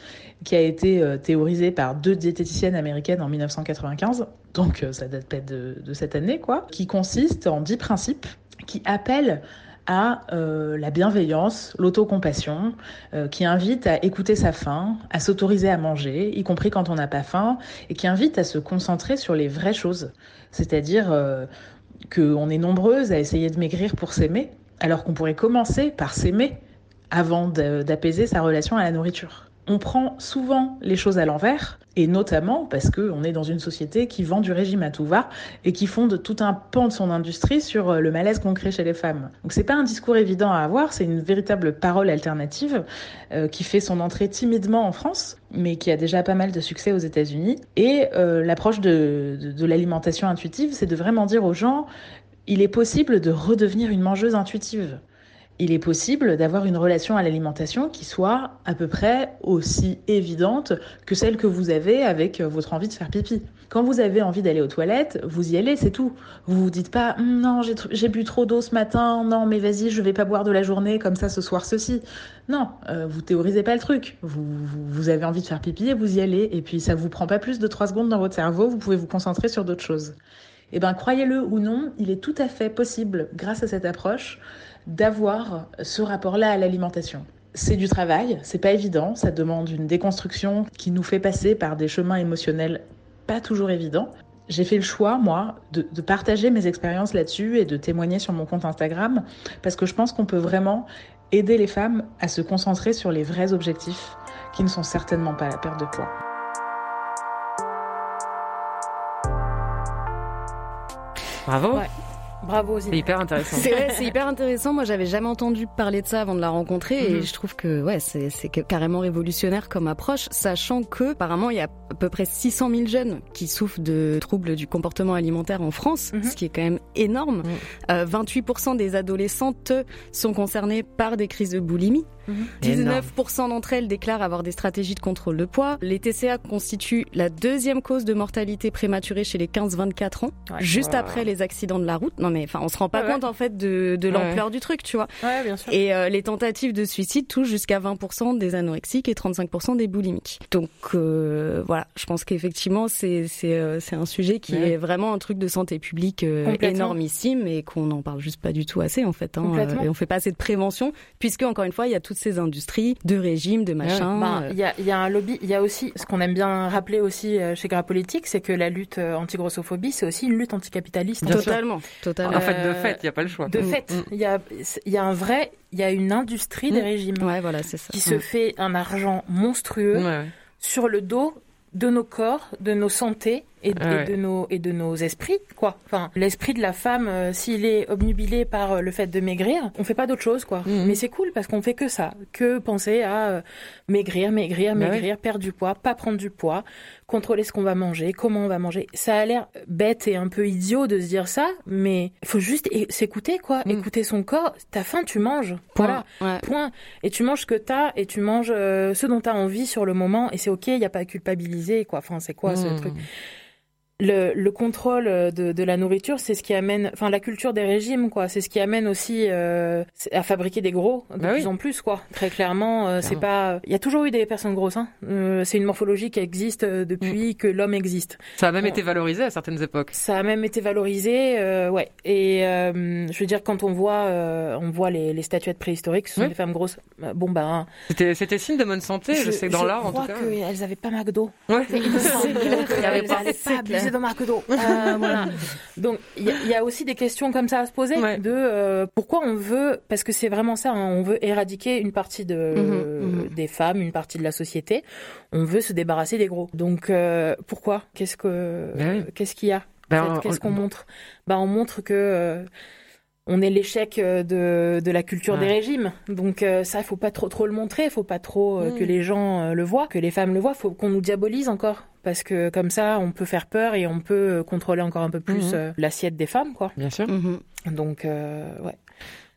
qui a été euh, théorisée par deux diététiciennes américaines en 1995, donc euh, ça date peut-être de, de, cette année, quoi, qui consiste en dix principes qui appellent à euh, la bienveillance, l'autocompassion, euh, qui invite à écouter sa faim, à s'autoriser à manger, y compris quand on n'a pas faim, et qui invite à se concentrer sur les vraies choses. C'est-à-dire euh, qu'on est nombreuses à essayer de maigrir pour s'aimer, alors qu'on pourrait commencer par s'aimer avant d'apaiser sa relation à la nourriture. On prend souvent les choses à l'envers, et notamment parce qu'on est dans une société qui vend du régime à tout va et qui fonde tout un pan de son industrie sur euh, le malaise qu'on crée chez les femmes. Donc c'est pas un discours évident à avoir, c'est une véritable parole alternative euh, qui fait son entrée timidement en France, mais qui a déjà pas mal de succès aux États-Unis. Et euh, l'approche de, de, de l'alimentation intuitive, c'est de vraiment dire aux gens, il est possible de redevenir une mangeuse intuitive il est possible d'avoir une relation à l'alimentation qui soit à peu près aussi évidente que celle que vous avez avec votre envie de faire pipi. Quand vous avez envie d'aller aux toilettes, vous y allez, c'est tout. Vous vous dites pas hm, non, j'ai bu trop d'eau ce matin, non, mais vas-y, je vais pas boire de la journée comme ça ce soir ceci. Non, euh, vous théorisez pas le truc. Vous, avez envie de faire pipi et vous y allez et puis ça vous prend pas plus de 3 secondes dans votre cerveau, vous pouvez vous concentrer sur d'autres choses. Eh ben croyez-le ou non, il est tout à fait possible grâce à cette approche d'avoir ce rapport-là à l'alimentation. C'est du travail, c'est pas évident, ça demande une déconstruction qui nous fait passer par des chemins émotionnels pas toujours évidents. J'ai fait le choix, moi, de, de partager mes expériences là-dessus et de témoigner sur mon compte Instagram parce que je pense qu'on peut vraiment aider les femmes à se concentrer sur les vrais objectifs qui ne sont certainement pas la perte de poids. Bravo. Ouais. Bravo C'est hyper intéressant. C'est hyper intéressant. Moi, j'avais jamais entendu parler de ça avant de la rencontrer mm -hmm. et je trouve que ouais, c'est carrément révolutionnaire comme approche, sachant que apparemment il y a à peu près 600 000 jeunes qui souffrent de troubles du comportement alimentaire en France, mm -hmm. ce qui est quand même énorme. Mm -hmm. euh, 28% des adolescentes sont concernées par des crises de boulimie. 19% d'entre elles déclarent avoir des stratégies de contrôle de poids. Les TCA constituent la deuxième cause de mortalité prématurée chez les 15-24 ans, ouais, juste wow. après les accidents de la route. Non mais enfin, on se rend pas ouais, compte ouais. en fait de, de l'ampleur du truc, tu vois. bien sûr. Et euh, les tentatives de suicide touchent jusqu'à 20% des anorexiques et 35% des boulimiques. Donc euh, voilà, je pense qu'effectivement c'est c'est euh, un sujet qui est vraiment un truc de santé publique euh, énormissime et qu'on n'en parle juste pas du tout assez en fait. Hein, et on fait pas assez de prévention puisque encore une fois il y a toutes ces industries de régime, de machin. Ben, il y, a, y a un lobby, il y a aussi ce qu'on aime bien rappeler aussi chez Gras Politique, c'est que la lutte anti-grossophobie, c'est aussi une lutte anticapitaliste. Totalement, totalement. En fait, de fait, il n'y a pas le choix. De mmh. fait, il y, a, y a un vrai, il y a une industrie mmh. des régimes. Ouais, voilà, c'est ça. Qui mmh. se fait un argent monstrueux ouais. sur le dos de nos corps, de nos santé et, ouais. et, de nos et de nos esprits quoi. Enfin, l'esprit de la femme euh, s'il est obnubilé par euh, le fait de maigrir, on fait pas d'autre chose quoi. Mhm. Mais c'est cool parce qu'on fait que ça, que penser à euh, maigrir, maigrir, Bah maigrir, ouais. perdre du poids, pas prendre du poids, contrôler ce qu'on va manger, comment on va manger. Ça a l'air bête et un peu idiot de se dire ça, mais il faut juste s'écouter quoi, Mhm. écouter son corps. T'as faim, tu manges. Voilà. Ouais. Point. Et tu manges ce que t'as et tu manges ce dont t'as envie sur le moment et c'est ok, il y a pas à culpabiliser quoi. Enfin, c'est quoi ce Mmh. truc? Le, le contrôle de, de la nourriture, c'est ce qui amène, enfin la culture des régimes, quoi. C'est ce qui amène aussi euh, à fabriquer des gros de Bah plus oui. en plus, quoi. Très clairement, euh, c'est pas. Il y a toujours eu des personnes grosses. Hein. Euh, c'est une morphologie qui existe euh, depuis que l'homme existe. Ça a même Bon. été valorisé à certaines époques. Ça a même été valorisé, euh, ouais. Et euh, je veux dire, quand on voit, euh, on voit les, les statuettes préhistoriques, ce sont Oui. des femmes grosses. Euh, Bon ben, C'était, c'était signe de bonne santé, je, sais que dans l'art en tout cas. Je crois qu'elles avaient pas McDo. Ouais. Il qu'elles avait pas- c'est abuser de McDo. Euh, voilà. Donc il y, a- il y a aussi des questions comme ça à se poser Ouais. de euh, pourquoi on veut, parce que c'est vraiment ça, hein, on veut éradiquer une partie de Mhm, mhm. des femmes, une partie de la société. On veut se débarrasser des gros. Donc euh, pourquoi? Qu'est-ce que Ben oui. qu'est-ce qu'il y a? Ben, Qu'est-ce qu'on on- montre? Bah on montre que on est l'échec euh, de, de la culture Ouais. des régimes. Donc euh, ça, il faut pas trop trop le montrer, il faut pas trop euh, Mm. que les gens euh, le voient, que les femmes le voient, faut qu'on nous diabolise encore parce que comme ça, on peut faire peur et on peut contrôler encore un peu plus Mhm. euh, l'assiette des femmes, quoi. Bien sûr. Mhm. Donc euh, ouais.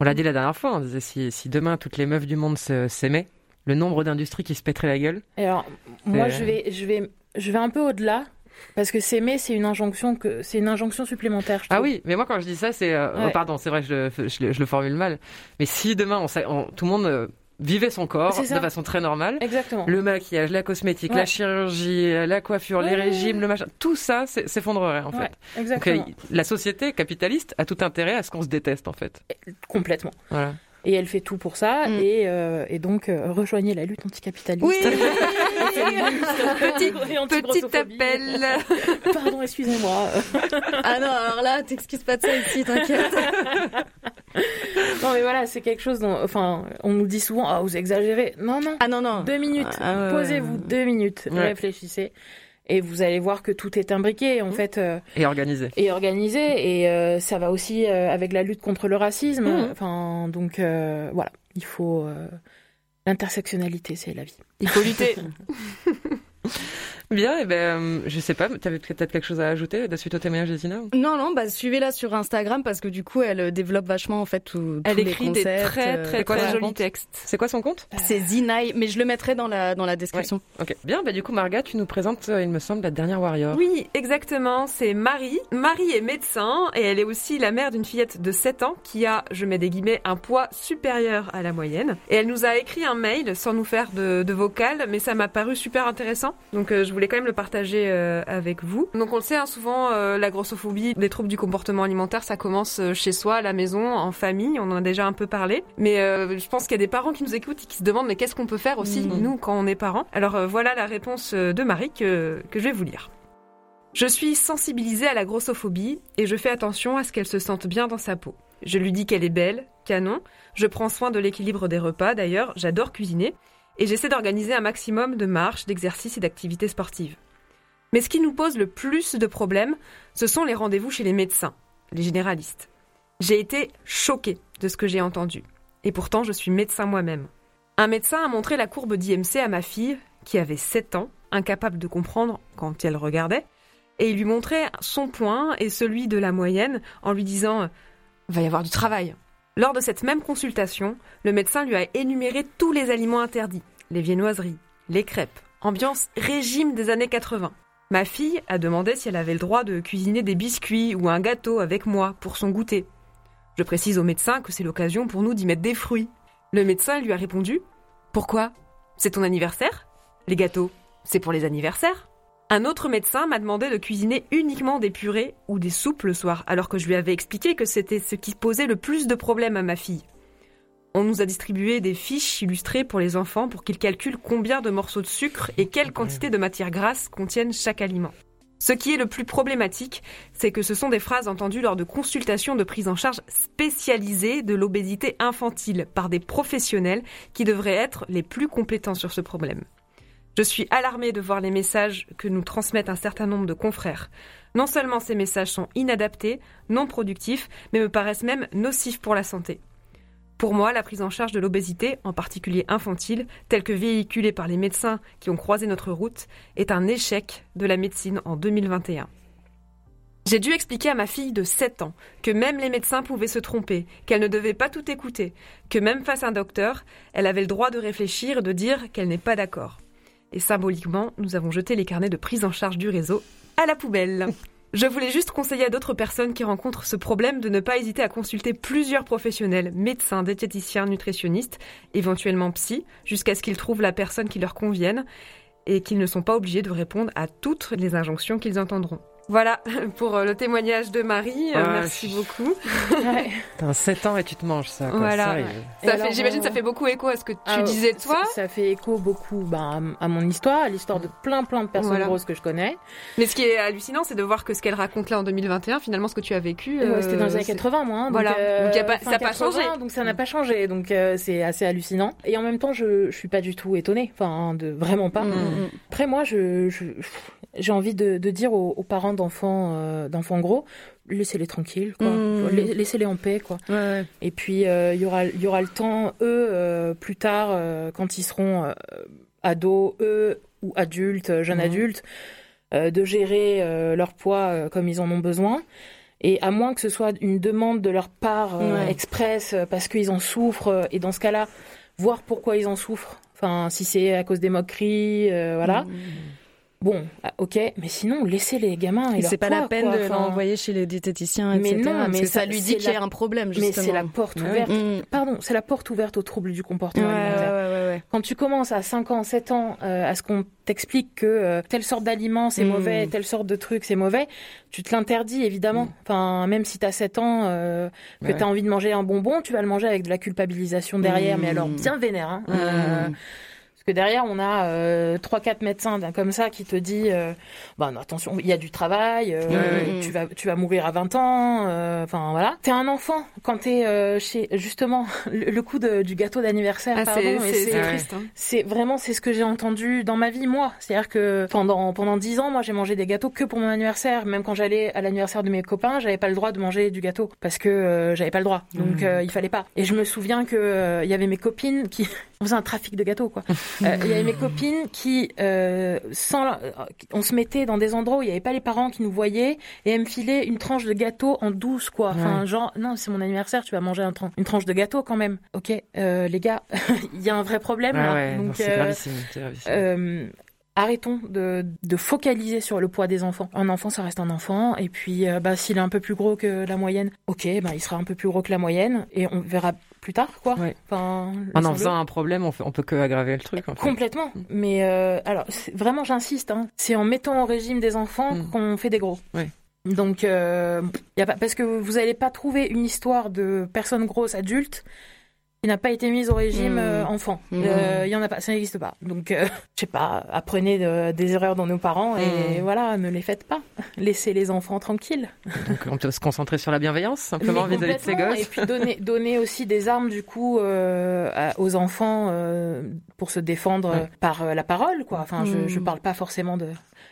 On l'a dit la dernière fois, on disait si, si demain toutes les meufs du monde se- s'aimaient, le nombre d'industries qui se pèteraient la gueule. Et alors moi, Euh. je vais je vais je vais un peu au-delà. Parce que s'aimer, c'est une injonction que c'est une injonction supplémentaire. Je Ah oui, mais moi quand je dis ça, c'est... euh, Ouais. oh, pardon, c'est vrai, je, le- je, le- je le formule mal. Mais si demain, on, s'a- on- tout le monde euh, vivait son corps de façon très normale, Exactement. le maquillage, la cosmétique, Ouais. la chirurgie, la coiffure, les Ouais, régimes, le machin, tout ça s'effondrerait en fait. Exactement. euh, la société capitaliste a tout intérêt à ce qu'on se déteste en fait. Complètement. Voilà. Et elle fait tout pour ça. Mm. Et, euh, et donc, euh, rejoignez la lutte anticapitaliste. Oui. Petit, Petit appel. Pardon, excusez-moi. Ah non, alors là, t'excuses pas de ça ici, t'inquiète. non, mais voilà, c'est quelque chose dont. Enfin, on nous dit souvent, ah, vous exagérez. Non, non. Ah non, non. Deux minutes. Ah, ouais, Posez-vous ouais. deux minutes. Ouais. Réfléchissez. Et vous allez voir que tout est imbriqué, en fait. euh, Et organisé. et organisé et euh, ça va aussi euh, avec la lutte contre le racisme Mhm. enfin donc euh, voilà il faut euh, l'intersectionnalité c'est la vie Il faut lutter. Bien, et ben euh, je sais pas, tu avais peut-être quelque chose à ajouter de suite au témoignage de Zina ou- Non, non, bah suivez-la sur Instagram parce que du coup, elle euh, développe vachement en fait tout, Elle tous les écrit des très euh, très quoi, très jolis textes. C'est quoi son compte? C'est Zinaï, mais je le mettrai dans la dans la description. Ok, bien, bah du coup Marga, tu nous présentes, il me semble, la dernière warrior. Oui, exactement, c'est Marie. Marie est médecin et elle est aussi la mère d'une fillette de 7 ans qui a, je mets des guillemets, un poids supérieur à la moyenne. Et elle nous a écrit un mail sans nous faire de, de vocal, mais ça m'a paru super intéressant. Donc euh, je voulais quand même le partager euh, avec vous. Donc on le sait, hein, souvent euh, la grossophobie, les troubles du comportement alimentaire, ça commence euh, chez soi, à la maison, en famille, on en a déjà un peu parlé. Mais je pense qu'il y a des parents qui nous écoutent et qui se demandent mais qu'est-ce qu'on peut faire aussi, Mhm. nous, quand on est parents? Alors voilà la réponse de Marie que, que je vais vous lire. Je suis sensibilisée à la grossophobie et je fais attention à ce qu'elle se sente bien dans sa peau. Je lui dis qu'elle est belle, canon, je prends soin de l'équilibre des repas d'ailleurs, j'adore cuisiner, et j'essaie d'organiser un maximum de marches, d'exercices et d'activités sportives. Mais ce qui nous pose le plus de problèmes, ce sont les rendez-vous chez les médecins, les généralistes. J'ai été choquée de ce que j'ai entendu, et pourtant je suis médecin moi-même. Un médecin a montré la courbe d'IMC à ma fille, qui avait 7 ans, incapable de comprendre quand elle regardait, et il lui montrait son point et celui de la moyenne en lui disant « va y avoir du travail ». Lors de cette même consultation, le médecin lui a énuméré tous les aliments interdits, les viennoiseries, les crêpes, ambiance régime des années 80. Ma fille a demandé si elle avait le droit de cuisiner des biscuits ou un gâteau avec moi pour son goûter. Je précise au médecin que c'est l'occasion pour nous d'y mettre des fruits. Le médecin lui a répondu Pourquoi? C'est ton anniversaire? Les gâteaux, c'est pour les anniversaires? Un autre médecin m'a demandé de cuisiner uniquement des purées ou des soupes le soir, alors que je lui avais expliqué que c'était ce qui posait le plus de problèmes à ma fille. On nous a distribué des fiches illustrées pour les enfants pour qu'ils calculent combien de morceaux de sucre et quelle quantité de matière grasse contiennent chaque aliment. Ce qui est le plus problématique, c'est que ce sont des phrases entendues lors de consultations de prise en charge spécialisées de l'obésité infantile par des professionnels qui devraient être les plus compétents sur ce problème. Je suis alarmée de voir les messages que nous transmettent un certain nombre de confrères. Non seulement ces messages sont inadaptés, non productifs, mais me paraissent même nocifs pour la santé. Pour moi, la prise en charge de l'obésité, en particulier infantile, telle que véhiculée par les médecins qui ont croisé notre route, est un échec de la médecine en 2021. J'ai dû expliquer à ma fille de 7 ans que même les médecins pouvaient se tromper, qu'elle ne devait pas tout écouter, que même face à un docteur, elle avait le droit de réfléchir et de dire qu'elle n'est pas d'accord. Et symboliquement, nous avons jeté les carnets de prise en charge du réseau à la poubelle. Je voulais juste conseiller à d'autres personnes qui rencontrent ce problème de ne pas hésiter à consulter plusieurs professionnels, médecins, diététiciens, nutritionnistes, éventuellement psy, jusqu'à ce qu'ils trouvent la personne qui leur convienne et qu'ils ne sont pas obligés de répondre à toutes les injonctions qu'ils entendront. Voilà pour euh, le témoignage de Marie. Euh, Ah, merci je- beaucoup. T'as 7 ans et tu te manges ça. Voilà. Ça, il- Et Ça alors, fait, j'imagine, euh, ça fait beaucoup écho à ce que tu Ah, disais toi. ça, fait écho beaucoup ben, à mon histoire à l'histoire de plein plein de personnes Voilà. grosses que je connais Mais ce qui est hallucinant, c'est de voir que ce qu'elle raconte là en 2021, finalement, ce que tu as vécu. Ouais, euh, c'était dans les années c'est- 80 moi hein, Voilà. donc, euh, Donc, y a pas- fin ça a pas 80, changé. donc ça n'a pas changé donc euh, c'est assez hallucinant et en même temps je je suis pas du tout étonnée enfin de vraiment pas Mm, mm. Après, moi, je, je- j'ai envie de, de dire aux, aux parents d'enfants, euh, d'enfants gros, laissez-les tranquilles, quoi. Mmh. La- Laissez-les en paix, quoi. Ouais, ouais. Et puis euh, il y aura il y aura le temps eux euh, plus tard quand ils seront ados eux ou adultes jeunes Mhm. adultes de gérer leur poids comme ils en ont besoin. Et à moins que ce soit une demande de leur part Ouais. express parce qu'ils en souffrent et dans ce cas-là voir pourquoi ils en souffrent. Enfin si c'est à cause des moqueries voilà. Mmh. Bon, ah, ok, mais sinon laissez les gamins et c'est pas la peine quoi. de Enfin, l'envoyer chez les diététiciens, Mais etc. non, parce mais que ça- ça lui dit qu'il y a un problème, mais justement. c'est la porte Ouais. ouverte. Mmh. Pardon, c'est la porte ouverte aux troubles du comportement ouais, alimentaire. ouais, ouais. Quand tu commences à 5 ans, 7 ans, euh, à ce qu'on t'explique que euh, telle sorte d'aliment c'est Mm. mauvais, telle sorte de truc c'est mauvais, tu te l'interdis évidemment. Mm. Enfin, même si t'as 7 ans, euh, que t'as envie de manger un bonbon, tu vas le manger avec de la culpabilisation derrière, Mm. mais alors bien vénère. Hein. Que derrière, on a euh, trois, quatre médecins d'un comme ça qui te dit, euh, bah non, attention, il y a du travail, euh, Ouais. tu vas, tu vas mourir à 20 ans. euh, Enfin voilà. T'es un enfant quand t'es euh, chez justement le, le coup de- du gâteau d'anniversaire. Ah, pardon, c'est triste. hein. c'est vraiment c'est ce que j'ai entendu dans ma vie moi. C'est-à-dire que pendant pendant dix ans, moi j'ai mangé des gâteaux que pour mon anniversaire. Même quand j'allais à l'anniversaire de mes copains, j'avais pas le droit de manger du gâteau parce que euh, j'avais pas le droit. Donc euh, il fallait pas. Et je me souviens que euh, il y avait mes copines qui on faisait un trafic de gâteaux quoi. Euh, Il y avait mes copines qui euh, sans euh, on se mettait dans des endroits où il y avait pas les parents qui nous voyaient et elles me filaient une tranche de gâteau en douce quoi. Enfin genre non c'est mon anniversaire, tu vas manger un tran- une tranche de gâteau quand même. Ok euh, les gars, il y a un vrai problème. Ah là. ouais, non, Donc c'est euh, gravissime, gravissime. Arrêtons de, de focaliser sur le poids des enfants. Un enfant, ça reste un enfant. Et puis, euh, bah, s'il est un peu plus gros que la moyenne, ok, bah, il sera un peu plus gros que la moyenne. Et on verra plus tard, quoi. Ouais. Enfin, en en laissons-le. faisant un problème, on, fait, on peut que aggraver le truc. En fait. Complètement. Mais euh, alors, vraiment, j'insiste. Hein, c'est en mettant au régime des enfants Mm. qu'on fait des gros. Ouais. Donc, euh, y a pas, parce que vous n'allez pas trouver une histoire de personnes grosses adultes qui n'a pas été mise au régime Mm. euh, enfant. Il Mm. y en a pas, ça n'existe pas. Donc, euh, je sais pas, apprenez de- des erreurs dans nos parents et Mm. voilà, ne les faites pas. Laissez les enfants tranquilles. Donc on peut se concentrer sur la bienveillance, simplement vis-à-vis de complètement. gosses. Et puis donner, donner aussi des armes du coup euh, aux enfants euh, pour se défendre Ouais. euh, par euh, la parole, quoi. Enfin, je, je parle pas forcément de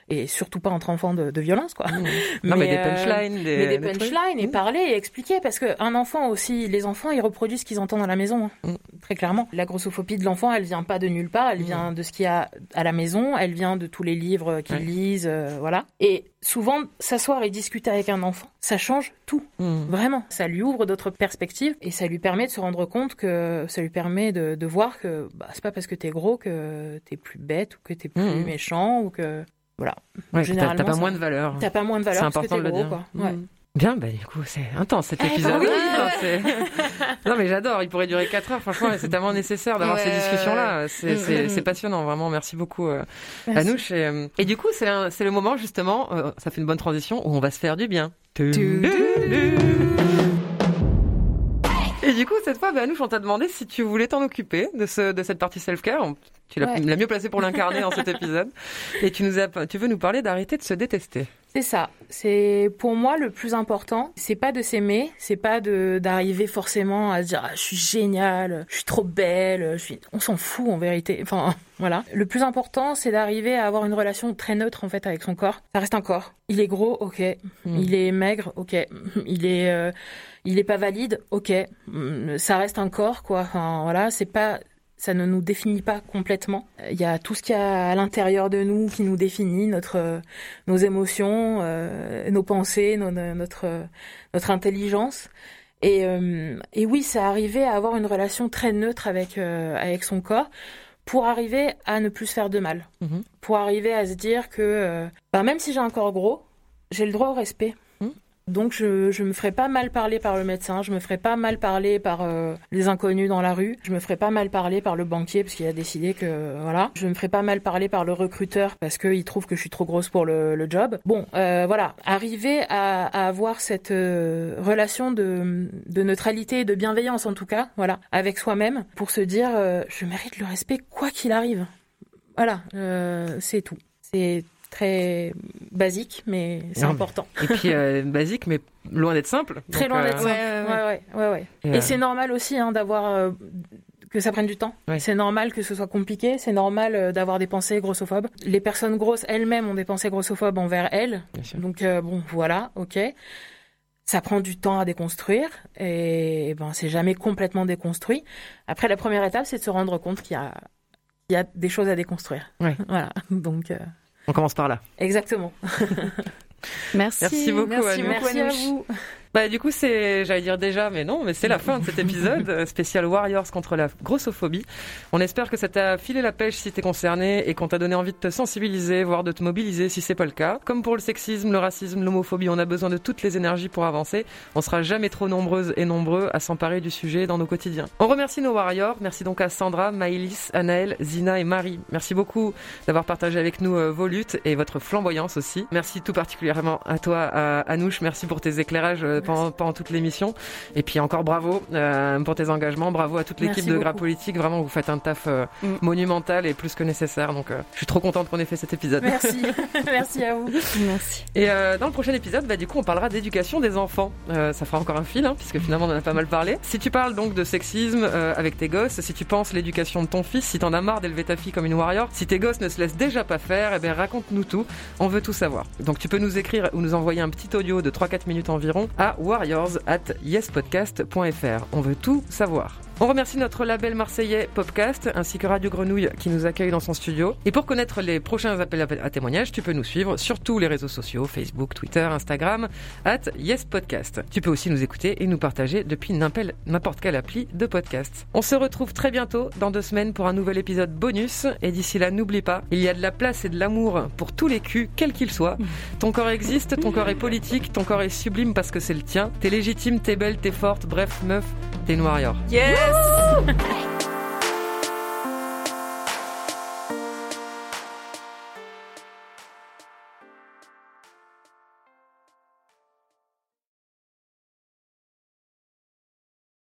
et surtout pas entre enfants de, de violence, quoi. Mmh. Non, mais, des euh, punchlines, des, mais des punchlines et Mmh. parler et expliquer parce que un enfant aussi, les enfants ils reproduisent ce qu'ils entendent à la maison, hein. Mm. très clairement. La grossophobie de l'enfant, elle vient pas de nulle part, elle Mm. vient de ce qu'il y a à la maison, elle vient de tous les livres qu'ils lisent, euh, voilà. Et souvent s'asseoir et discuter avec un enfant, ça change tout. Vraiment, ça lui ouvre d'autres perspectives et ça lui permet de se rendre compte que ça lui permet de, de voir que bah, c'est pas parce que t'es gros que t'es plus bête ou que t'es plus méchant ou que voilà. Ouais, Généralement, t'as pas moins de valeur. T'as pas moins de valeur C'est important de le gros, dire. quoi. Mmh. Ouais. Bien, bah du coup, c'est intense cet Eh ben épisode. oui. Ah, c'est- non, mais j'adore, il pourrait durer 4 heures, franchement, c'est tellement nécessaire d'avoir Ouais, ces discussions-là. C'est Mm, mm, mm. passionnant, vraiment, merci beaucoup, euh, Merci. Anouche. Et, euh, et du coup, c'est le moment, justement, euh, ça fait une bonne transition, où on va se faire du bien. Du coup, cette fois, bah, Anouche, on t'a demandé si tu voulais t'en occuper de, ce, de cette partie self-care. Tu l'as Ouais. mieux placé pour l'incarner dans cet épisode. Et tu, nous as, tu veux nous parler d'arrêter de se détester. C'est ça. C'est pour moi le plus important. C'est pas de s'aimer, c'est pas de d'arriver forcément à se dire ah, je suis géniale, je suis trop belle, je suis. On s'en fout en vérité. Enfin voilà. Le plus important, c'est d'arriver à avoir une relation très neutre en fait avec son corps. Ça reste un corps. Il est gros, ok. Mm. Il est maigre, ok. Il est euh, il est pas valide, ok. Ça reste un corps quoi. Enfin voilà. C'est pas ça ne nous définit pas complètement. Il y a tout ce qu'il y a à l'intérieur de nous qui nous définit, notre, nos émotions, euh, nos pensées, no- notre, notre intelligence. Et, euh, et oui, c'est arriver à avoir une relation très neutre avec, euh, avec son corps pour arriver à ne plus se faire de mal. Mhm. Pour arriver à se dire que euh, bah, même si j'ai un corps gros, j'ai le droit au respect. Donc je je me ferai pas mal parler par le médecin, je me ferai pas mal parler par euh, les inconnus dans la rue, je me ferai pas mal parler par le banquier parce qu'il a décidé que voilà, je me ferai pas mal parler par le recruteur parce qu'il trouve que je suis trop grosse pour le, le job. Bon, euh, voilà, arriver à, à avoir cette euh, relation de, de neutralité, et de bienveillance en tout cas, voilà, avec soi-même pour se dire euh, je mérite le respect quoi qu'il arrive. Voilà, euh, c'est tout. C'est très basique, mais c'est mais- important. Et puis, euh, basique, mais loin d'être simple. Très loin euh, d'être simple. ouais, ouais. Ouais, ouais, ouais, ouais. Et, Et, euh, c'est normal aussi hein, d'avoir euh, que ça prenne du temps. Ouais. C'est normal que ce soit compliqué. C'est normal euh, d'avoir des pensées grossophobes. Les personnes grosses elles-mêmes ont des pensées grossophobes envers elles. Bien sûr. Donc euh, bon, voilà, ok. ça prend du temps à déconstruire et, ben c'est jamais complètement déconstruit. Après, la première étape, c'est de se rendre compte qu'il y a, il y a des choses à déconstruire. Ouais. Voilà. Donc, euh, On commence par là. exactement. Merci. Merci beaucoup, Merci à vous. Bah du coup c'est, j'allais dire déjà, mais non, mais c'est la fin de cet épisode spécial Warriors contre la grossophobie. On espère que ça t'a filé la pêche si t'es concerné et qu'on t'a donné envie de te sensibiliser, voire de te mobiliser si c'est pas le cas. Comme pour le sexisme, le racisme, l'homophobie, on a besoin de toutes les énergies pour avancer. On sera jamais trop nombreuses et nombreux à s'emparer du sujet dans nos quotidiens. On remercie nos Warriors. Merci donc à Sandra, Maïlis, Anaël, Zina et Marie. Merci beaucoup d'avoir partagé avec nous euh, vos luttes et votre flamboyance aussi. Merci tout particulièrement à toi, à Anouche. Merci pour tes éclairages euh, pendant, pendant toute l'émission. Et puis encore bravo euh, pour tes engagements. Bravo à toute l'équipe de Gras. Politique. Vraiment, vous faites un taf euh, Mm. monumental et plus que nécessaire. Donc, euh, je suis trop contente qu'on ait fait cet épisode. Merci. Merci à vous. Merci. Et euh, dans le prochain épisode, bah, du coup, on parlera d'éducation des enfants. Euh, ça fera encore un fil, hein, puisque finalement, on en a pas mal parlé. Si tu parles donc de sexisme euh, avec tes gosses, si tu penses l'éducation de ton fils, si t'en as marre d'élever ta fille comme une warrior, si tes gosses ne se laissent déjà pas faire, eh ben raconte-nous tout. On veut tout savoir. Donc, tu peux nous écrire ou nous envoyer un petit audio de 3-4 minutes environ à warriors at yespodcast.fr. On veut tout savoir. On remercie notre label marseillais Popcast ainsi que Radio Grenouille qui nous accueille dans son studio. Et pour connaître les prochains appels à témoignages, tu peux nous suivre sur tous les réseaux sociaux, Facebook, Twitter, Instagram, at YesPodcast. Tu peux aussi nous écouter et nous partager depuis n'importe quelle appli de podcast. On se retrouve très bientôt dans deux semaines pour un nouvel épisode bonus. Et d'ici là, n'oublie pas, il y a de la place et de l'amour pour tous les culs, quels qu'ils soient. Ton corps existe, ton corps est politique, ton corps est sublime parce que c'est le tien. T'es légitime, t'es belle, t'es forte, bref, meuf, t'es une warrior. Yes